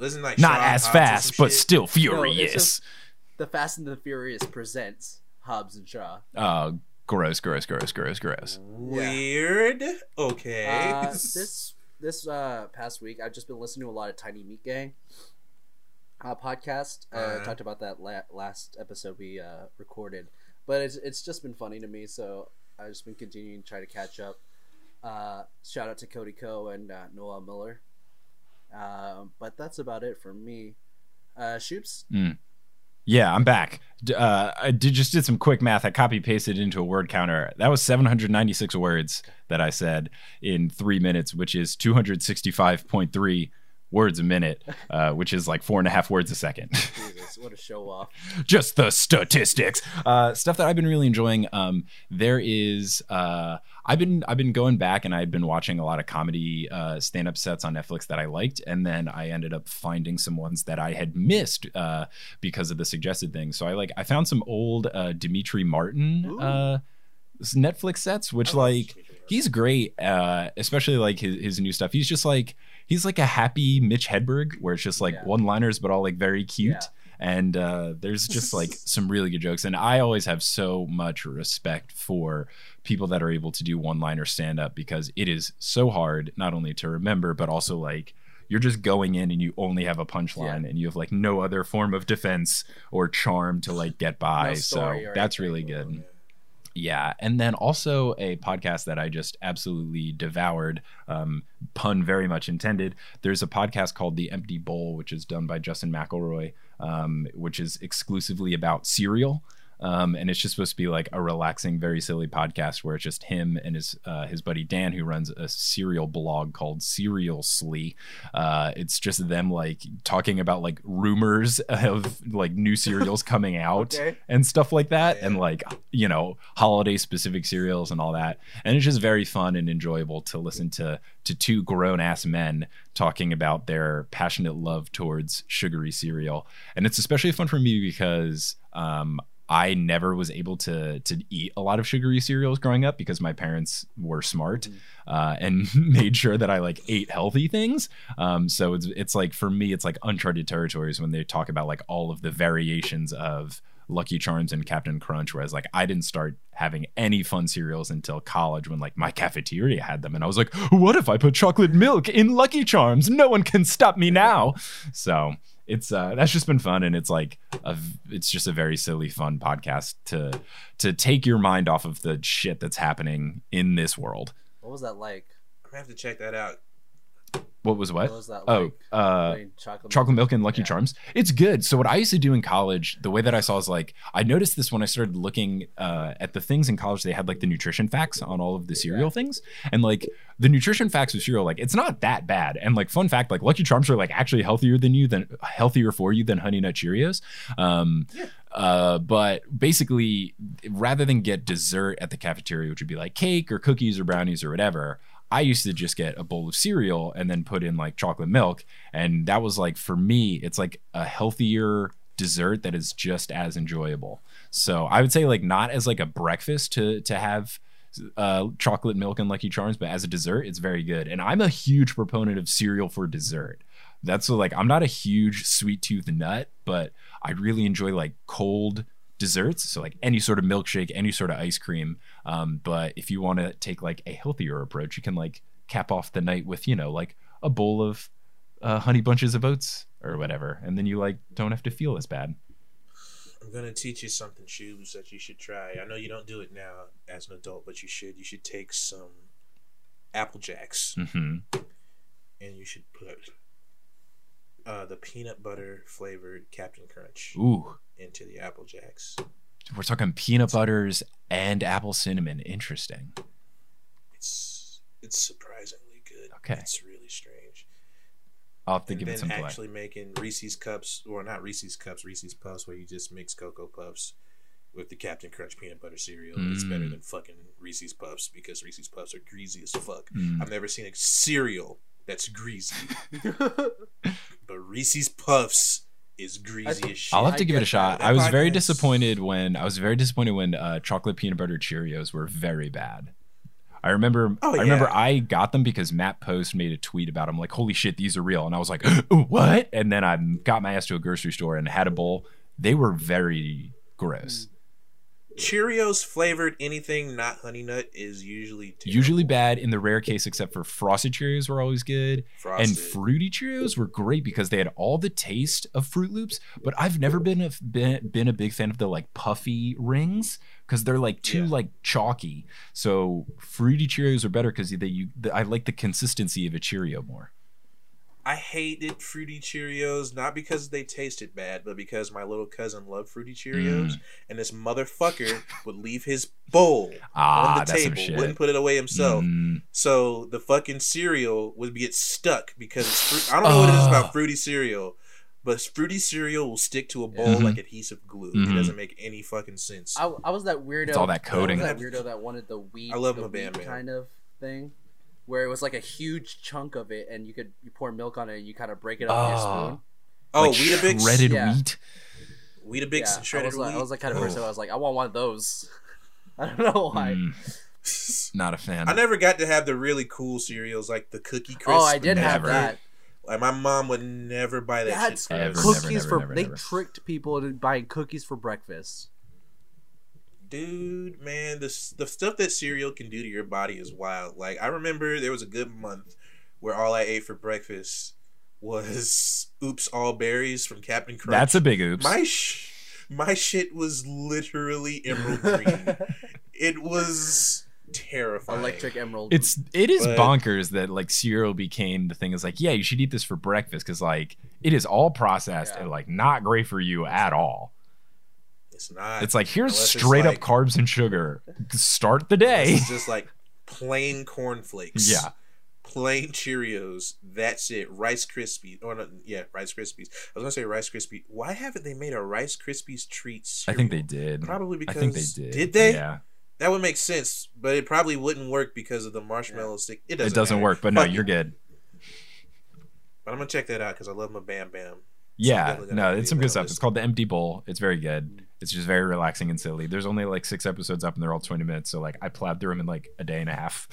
Isn't like Not Shaw as Hobbs fast, but shit? still No, it's furious. just The Fast and the Furious presents Hobbs and Shaw. Oh, gross, gross, gross, gross, gross. Weird. Okay. Uh, this this uh, past week, I've just been listening to a lot of Tiny Meat Gang uh, podcast. Uh, Uh-huh. Talked about that la- last episode we uh, recorded, but it's it's just been funny to me. So I've just been continuing to try to catch up. Uh, shout out to Cody Ko and uh, Noah Miller. Um, but that's about it for me. Uh, Schubes, Yeah, I'm back. Uh, I did just did some quick math. I copy pasted into a word counter. That was 796 words that I said in three minutes, which is 265.3 words a minute, uh, which is like four and a half words a second. Jesus, what a show off! just the statistics. Uh, stuff that I've been really enjoying. Um, there is. Uh, I've been I've been going back and I've been watching a lot of comedy uh, stand up sets on Netflix that I liked, and then I ended up finding some ones that I had missed uh, because of the suggested things. So I like I found some old uh, Demetri Martin uh, Netflix sets, which like he's great, uh, especially like his, his new stuff. He's just like he's like a happy Mitch Hedberg, where it's just like Yeah. one liners, but all like very cute. Yeah. And uh, there's just like some really good jokes, and I always have so much respect for people that are able to do one-liner stand-up because it is so hard not only to remember, but also like you're just going in and you only have a punchline, Yeah. and you have like no other form of defense or charm to like get by. No so that's really good. Yeah, and then also a podcast that I just absolutely devoured, um, pun very much intended. There's a podcast called The Empty Bowl, which is done by Justin McElroy, um, which is exclusively about cereal. Um, and it's just supposed to be like a relaxing, very silly podcast where it's just him and his uh, his buddy Dan, who runs a cereal blog called Cerealously. Uh, it's just them like talking about like rumors of like new cereals coming out Okay. and stuff like that, Yeah. and like you know holiday specific cereals and all that. And it's just very fun and enjoyable to listen to to two grown ass men talking about their passionate love towards sugary cereal. And it's especially fun for me because um, I never was able to to eat a lot of sugary cereals growing up because my parents were smart uh, and made sure that I like ate healthy things. Um, so it's it's like for me, it's like uncharted territories when they talk about like all of the variations of Lucky Charms and Captain Crunch. Whereas like I didn't start having any fun cereals until college when like my cafeteria had them, and I was like, what if I put chocolate milk in Lucky Charms? No one can stop me now. So it's uh that's just been fun and it's like a it's just a very silly fun podcast to to take your mind off of the shit that's happening in this world What was that like? I'm have to check that out. What was what? What was that oh, like? uh, chocolate, chocolate milk and Lucky Yeah. Charms. It's good. So what I used to do in college, the way that I saw is like I noticed this when I started looking uh, at the things in college. They had like the nutrition facts on all of the cereal things, and like the nutrition facts of cereal, like it's not that bad. And like fun fact, like Lucky Charms are like actually healthier than you than healthier for you than Honey Nut Cheerios. Um, uh, but basically, rather than get dessert at the cafeteria, which would be like cake or cookies or brownies or whatever, I used to just get a bowl of cereal and then put in like chocolate milk. And that was like, for me, it's like a healthier dessert that is just as enjoyable. So I would say like not as like a breakfast to to have uh, chocolate milk and Lucky Charms, but as a dessert, it's very good. And I'm a huge proponent of cereal for dessert. That's like I'm not a huge sweet tooth nut, but I really enjoy like cold desserts. So like any sort of milkshake, any sort of ice cream. Um, but if you want to take like a healthier approach, you can like cap off the night with you know like a bowl of uh, honey bunches of oats or whatever, and then you like don't have to feel as bad. I'm gonna teach you something, Schubes that you should try. I know you don't do it now as an adult, but you should. You should take some Apple Jacks hmm and you should put uh, the peanut butter flavored Captain Crunch Ooh, into the Apple Jacks. We're talking peanut butters and apple cinnamon. Interesting. It's it's surprisingly good. Okay. it's really strange. I'll have to and give it then some play. actually making Reese's cups, or not Reese's cups, Reese's puffs, where you just mix cocoa puffs with the Captain Crunch peanut butter cereal. It's better Mm. than fucking Reese's puffs because Reese's puffs are greasy as fuck. Mm. I've never seen a cereal that's greasy, but Reese's puffs is greasy as shit. I'll have I to give it a shot. that. I was very That disappointed when I was very disappointed when uh, chocolate peanut butter Cheerios were very bad. I remember. Oh, I remember yeah. I got them because Matt Post made a tweet about them. Like, holy shit, these are real, and I was like, what? And then I got my ass to a grocery store and had a bowl. They were very gross. Cheerios flavored anything not honey nut is usually terrible. Usually bad in the rare case, except for frosted Cheerios were always good. Frosted. And fruity Cheerios were great because they had all the taste of Fruit Loops, but I've never been a been, been a big fan of the like puffy rings because they're like too Yeah. like chalky. So fruity Cheerios are better because they you the, I like the consistency of a Cheerio more. I hated fruity Cheerios not because they tasted bad, but because my little cousin loved fruity Cheerios, Mm. and this motherfucker would leave his bowl Ah, on the table, wouldn't put it away himself. Mm. So the fucking cereal would get stuck because it's fruit. I don't know what it is about fruity cereal, but fruity cereal will stick to a bowl Mhm. like adhesive glue. Mhm. It doesn't make any fucking sense. I, I was that weirdo. It's all that coating. I was that weirdo that wanted the wheat. I love the my Bam wheat Bam. kind of thing, where it was like a huge chunk of it, and you could you pour milk on it, and you kind of break it up with your Ah. spoon. oh, like Weetabix, shredded Yeah. wheat. Weetabix yeah, and I shredded was, like, wheat. I was that kind of person. Oh. I was like, I want one of those. I don't know why. Mm, not a fan. I never got to have the really cool cereals like the Cookie Crisp. oh, I did have that. Like my mom would never buy that That's shit. For Ever, cookies never, never, for. never, they never. tricked people into buying cookies for breakfast. Dude, man, the the stuff that cereal can do to your body is wild. Like I remember there was a good month where all I ate for breakfast was Oops All Berries from Captain Crunch. That's a big oops. my sh- my shit was literally emerald green. it was terrifying. Electric Emerald. It's it is But- bonkers that like cereal became the thing. Is like, yeah, you should eat this for breakfast because like it is all processed Yeah. and like not great for you at all. It's not. It's like here's Unless it's straight like- up carbs and sugar. Start the day. It's just like plain cornflakes. Yeah. Plain Cheerios. That's it. Rice Krispies. Or oh, no, yeah, Rice Krispies. I was gonna say Rice Krispies. Why haven't they made a Rice Krispies treat I think they did. Probably because I because think they did. Did they? Yeah. That would make sense, but it probably wouldn't work because of the marshmallow stick. It doesn't. It doesn't matter. work, but no, Fuck you're good. But I'm gonna check that out because I love my Bam Bam. Yeah, definitely gonna no, it's some good stuff. list. It's called the Empty Bowl. It's very good. It's just very relaxing and silly. There's only like six episodes up, and they're all 20 minutes. So like, I plowed through them in like a day and a half.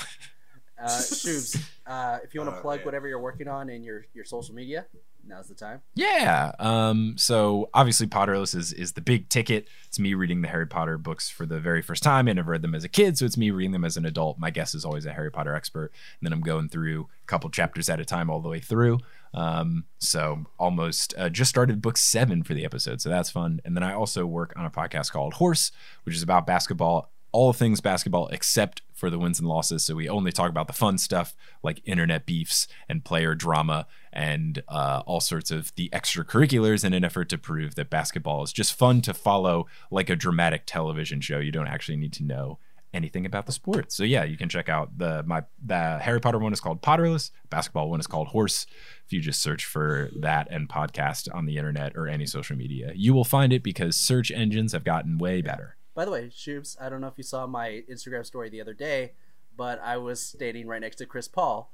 uh, Schubes, uh, if you want to Oh, plug man. whatever you're working on in your your social media, now's the time. Yeah. Um, so obviously Potterless is, is the big ticket. It's me reading the Harry Potter books for the very first time. I never read them as a kid, so it's me reading them as an adult. My guest is always a Harry Potter expert. And then I'm going through a couple chapters at a time all the way through. Um, so almost uh, just started book seven for the episode. So that's fun. And then I also work on a podcast called Horse, which is about basketball all things basketball except for the wins and losses. So we only talk about the fun stuff like internet beefs and player drama and uh, all sorts of the extracurriculars in an effort to prove that basketball is just fun to follow like a dramatic television show. You don't actually need to know anything about the sport. So yeah, you can check out the my the Harry Potter one is called Potterless, basketball one is called Horse. If you just search for that and podcast on the internet or any social media, you will find it because search engines have gotten way better. By the way, Schubes, I don't know if you saw my Instagram story the other day, but I was standing right next to Chris Paul.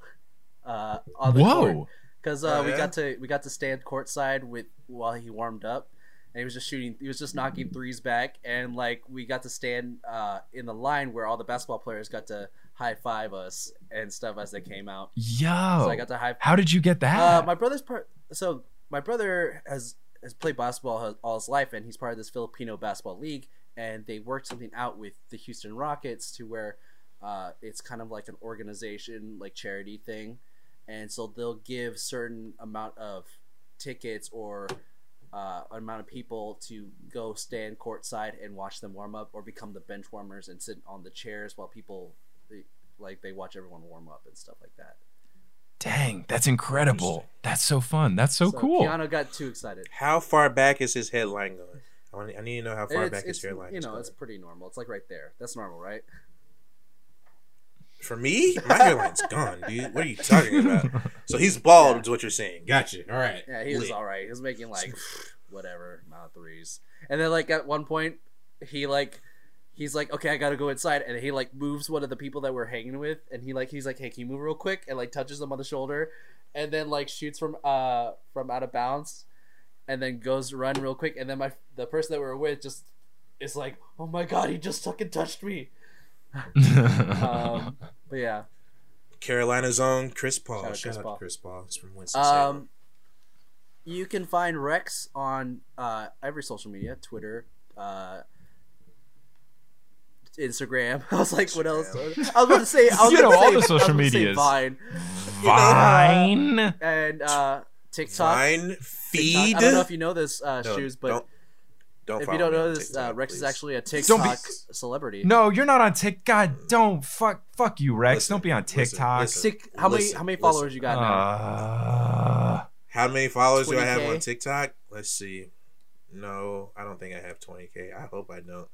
Uh, on the Whoa. Because uh, Oh, we yeah? got to we got to stand courtside with while he warmed up, and he was just shooting. He was just knocking threes back, and like we got to stand uh, in the line where all the basketball players got to high five us and stuff as they came out. Yo. So I got to high. How did you get that? Uh, my brother's part. So my brother has has played basketball all his life, and he's part of this Filipino basketball league. And they worked something out with the Houston Rockets to where uh, it's kind of like an organization, like charity thing, and so they'll give certain amount of tickets or uh, amount of people to go stand courtside and watch them warm up, or become the bench warmers and sit on the chairs while people like they watch everyone warm up and stuff like that. Dang, that's incredible. That's so fun. That's so, cool. Keanu got too excited. How far back is his headline going? I, want, I need to know how far It's, back his it's hairline you know it's pretty normal. It's like right there. That's normal, right? For me, my hairline's gone, dude. What are you talking about? So he's bald, is what you're saying. Gotcha. All right. Yeah, he was Lit. all right. He was making like whatever amount of threes, and then like at one point he like he's like okay I gotta go inside, and he like moves one of the people that we're hanging with, and he like he's like hey can you move real quick, and like touches them on the shoulder, and then like shoots from uh from out of bounds, and then goes to run real quick, and then my the person that we were with just is like oh my god he just fucking touched me. Um, but yeah. Carolina's own Chris Paul. Shout out Shout, Chris out Paul. to Chris Paul. He's from Winston-Salem. Um, you can find Rex on uh, every social media: Twitter, uh, Instagram. I was like, what else? I was about to say, I was You gonna know, all say- the social I was gonna say medias. Vine Vine. and uh, TikTok. Vine TikTok. feed. I don't know if you know this, uh, No, shoes, but don't, don't if you don't know on this, uh, TikTok, Rex is actually a Don't be- TikTok celebrity. No, you're not on TikTok. God, don't fuck, fuck you, Rex. Listen, don't be on listen, TikTok. listen. Sick- how many Listen, how many listen. followers you got now? Uh, How many followers do I have 20K? on TikTok? Let's see. No, I don't think I have 20k. I hope I don't.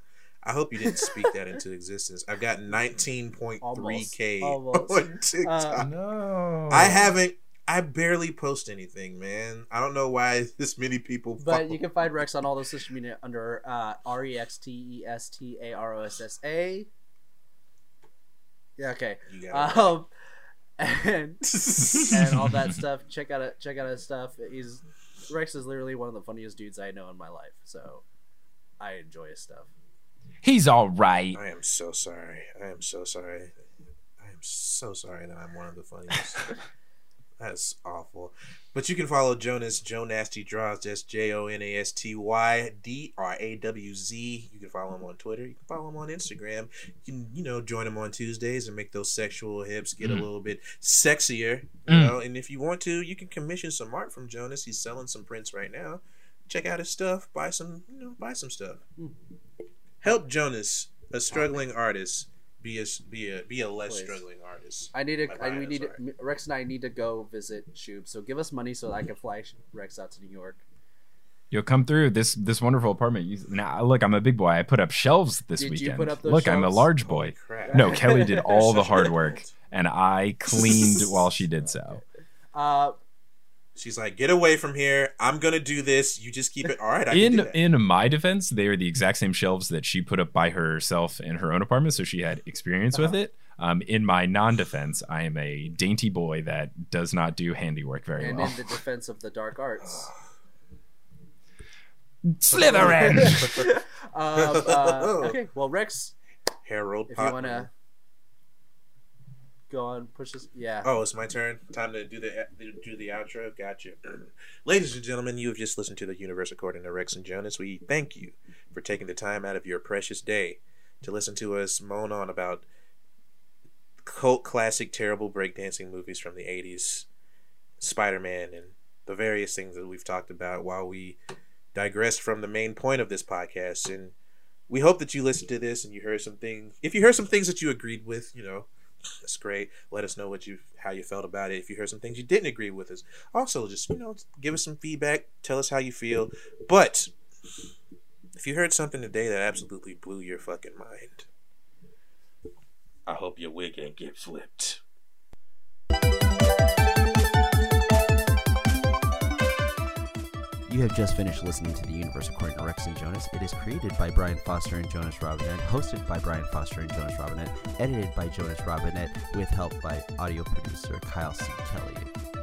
I hope you didn't speak that into existence. I've got 19.3k on TikTok. Uh, no. I haven't. I barely post anything, man. I don't know why this many people. But follow- you can find Rex on all those social media under uh, R E X T E S T A R O S S A. Yeah, okay. Um, and and all that stuff. Check out it. Check out his stuff. He's Rex is literally one of the funniest dudes I know in my life. So I enjoy his stuff. He's all right. I am so sorry. I am so sorry. I am so sorry that I'm one of the funniest. That's awful. But you can follow Jonas Jonasty Drawz. That's J O N A S T Y D R A W Z. You can follow him on Twitter. You can follow him on Instagram. You can you know join him on Tuesdays and make those sexual hips get a Mm. little bit sexier. You Mm. know, and if you want to, you can commission some art from Jonas. He's selling some prints right now. Check out his stuff. Buy some. You know, buy some stuff. Mm. Help Jonas, a struggling artist, be a be a be a less Please. struggling artist. I need to. My I bad, we need to, Rex and I need to go visit Shub. So give us money so that I can fly Rex out to New York. You'll come through this this wonderful apartment. You, now, look, I'm a big boy. I put up shelves this Did you weekend. put up those look, I'm a large boy. crap. No, Kelly did all the hard work, and I cleaned while she did so. Uh, She's like, get away from here. I'm gonna do this. You just keep it. All right, I can in do that. in my defense, they are the exact same shelves that she put up by herself in her own apartment, so she had experience with Uh-huh. it. Um, in my non-defense, I am a dainty boy that does not do handiwork very and well. And in the defense of the dark arts. Slytherin. um, uh, okay, well, Rex, Harold. if you Potman. Go on, push this. Yeah. Oh, it's my turn. Time to do the do the outro. Gotcha. Ladies and gentlemen, you have just listened to the universe according to Rex and Jonas. We thank you for taking the time out of your precious day to listen to us moan on about cult classic terrible breakdancing movies from the 80s, Spider-Man and the various things that we've talked about while we digress from the main point of this podcast and we hope that you listened to this and you heard some things. If you heard some things that you agreed with, you know, that's great. Let us know what you how you felt about it. If you heard some things you didn't agree with us, also just you know give us some feedback. Tell us how you feel. But if you heard something today that absolutely blew your fucking mind, I hope your wig ain't get flipped. You have just finished listening to The Universe According to Rex and Jonas. It is created by Brian Foster and Jonas Robinette, hosted by Brian Foster and Jonas Robinette, edited by Jonas Robinette, with help by audio producer Kyle C. Kelly.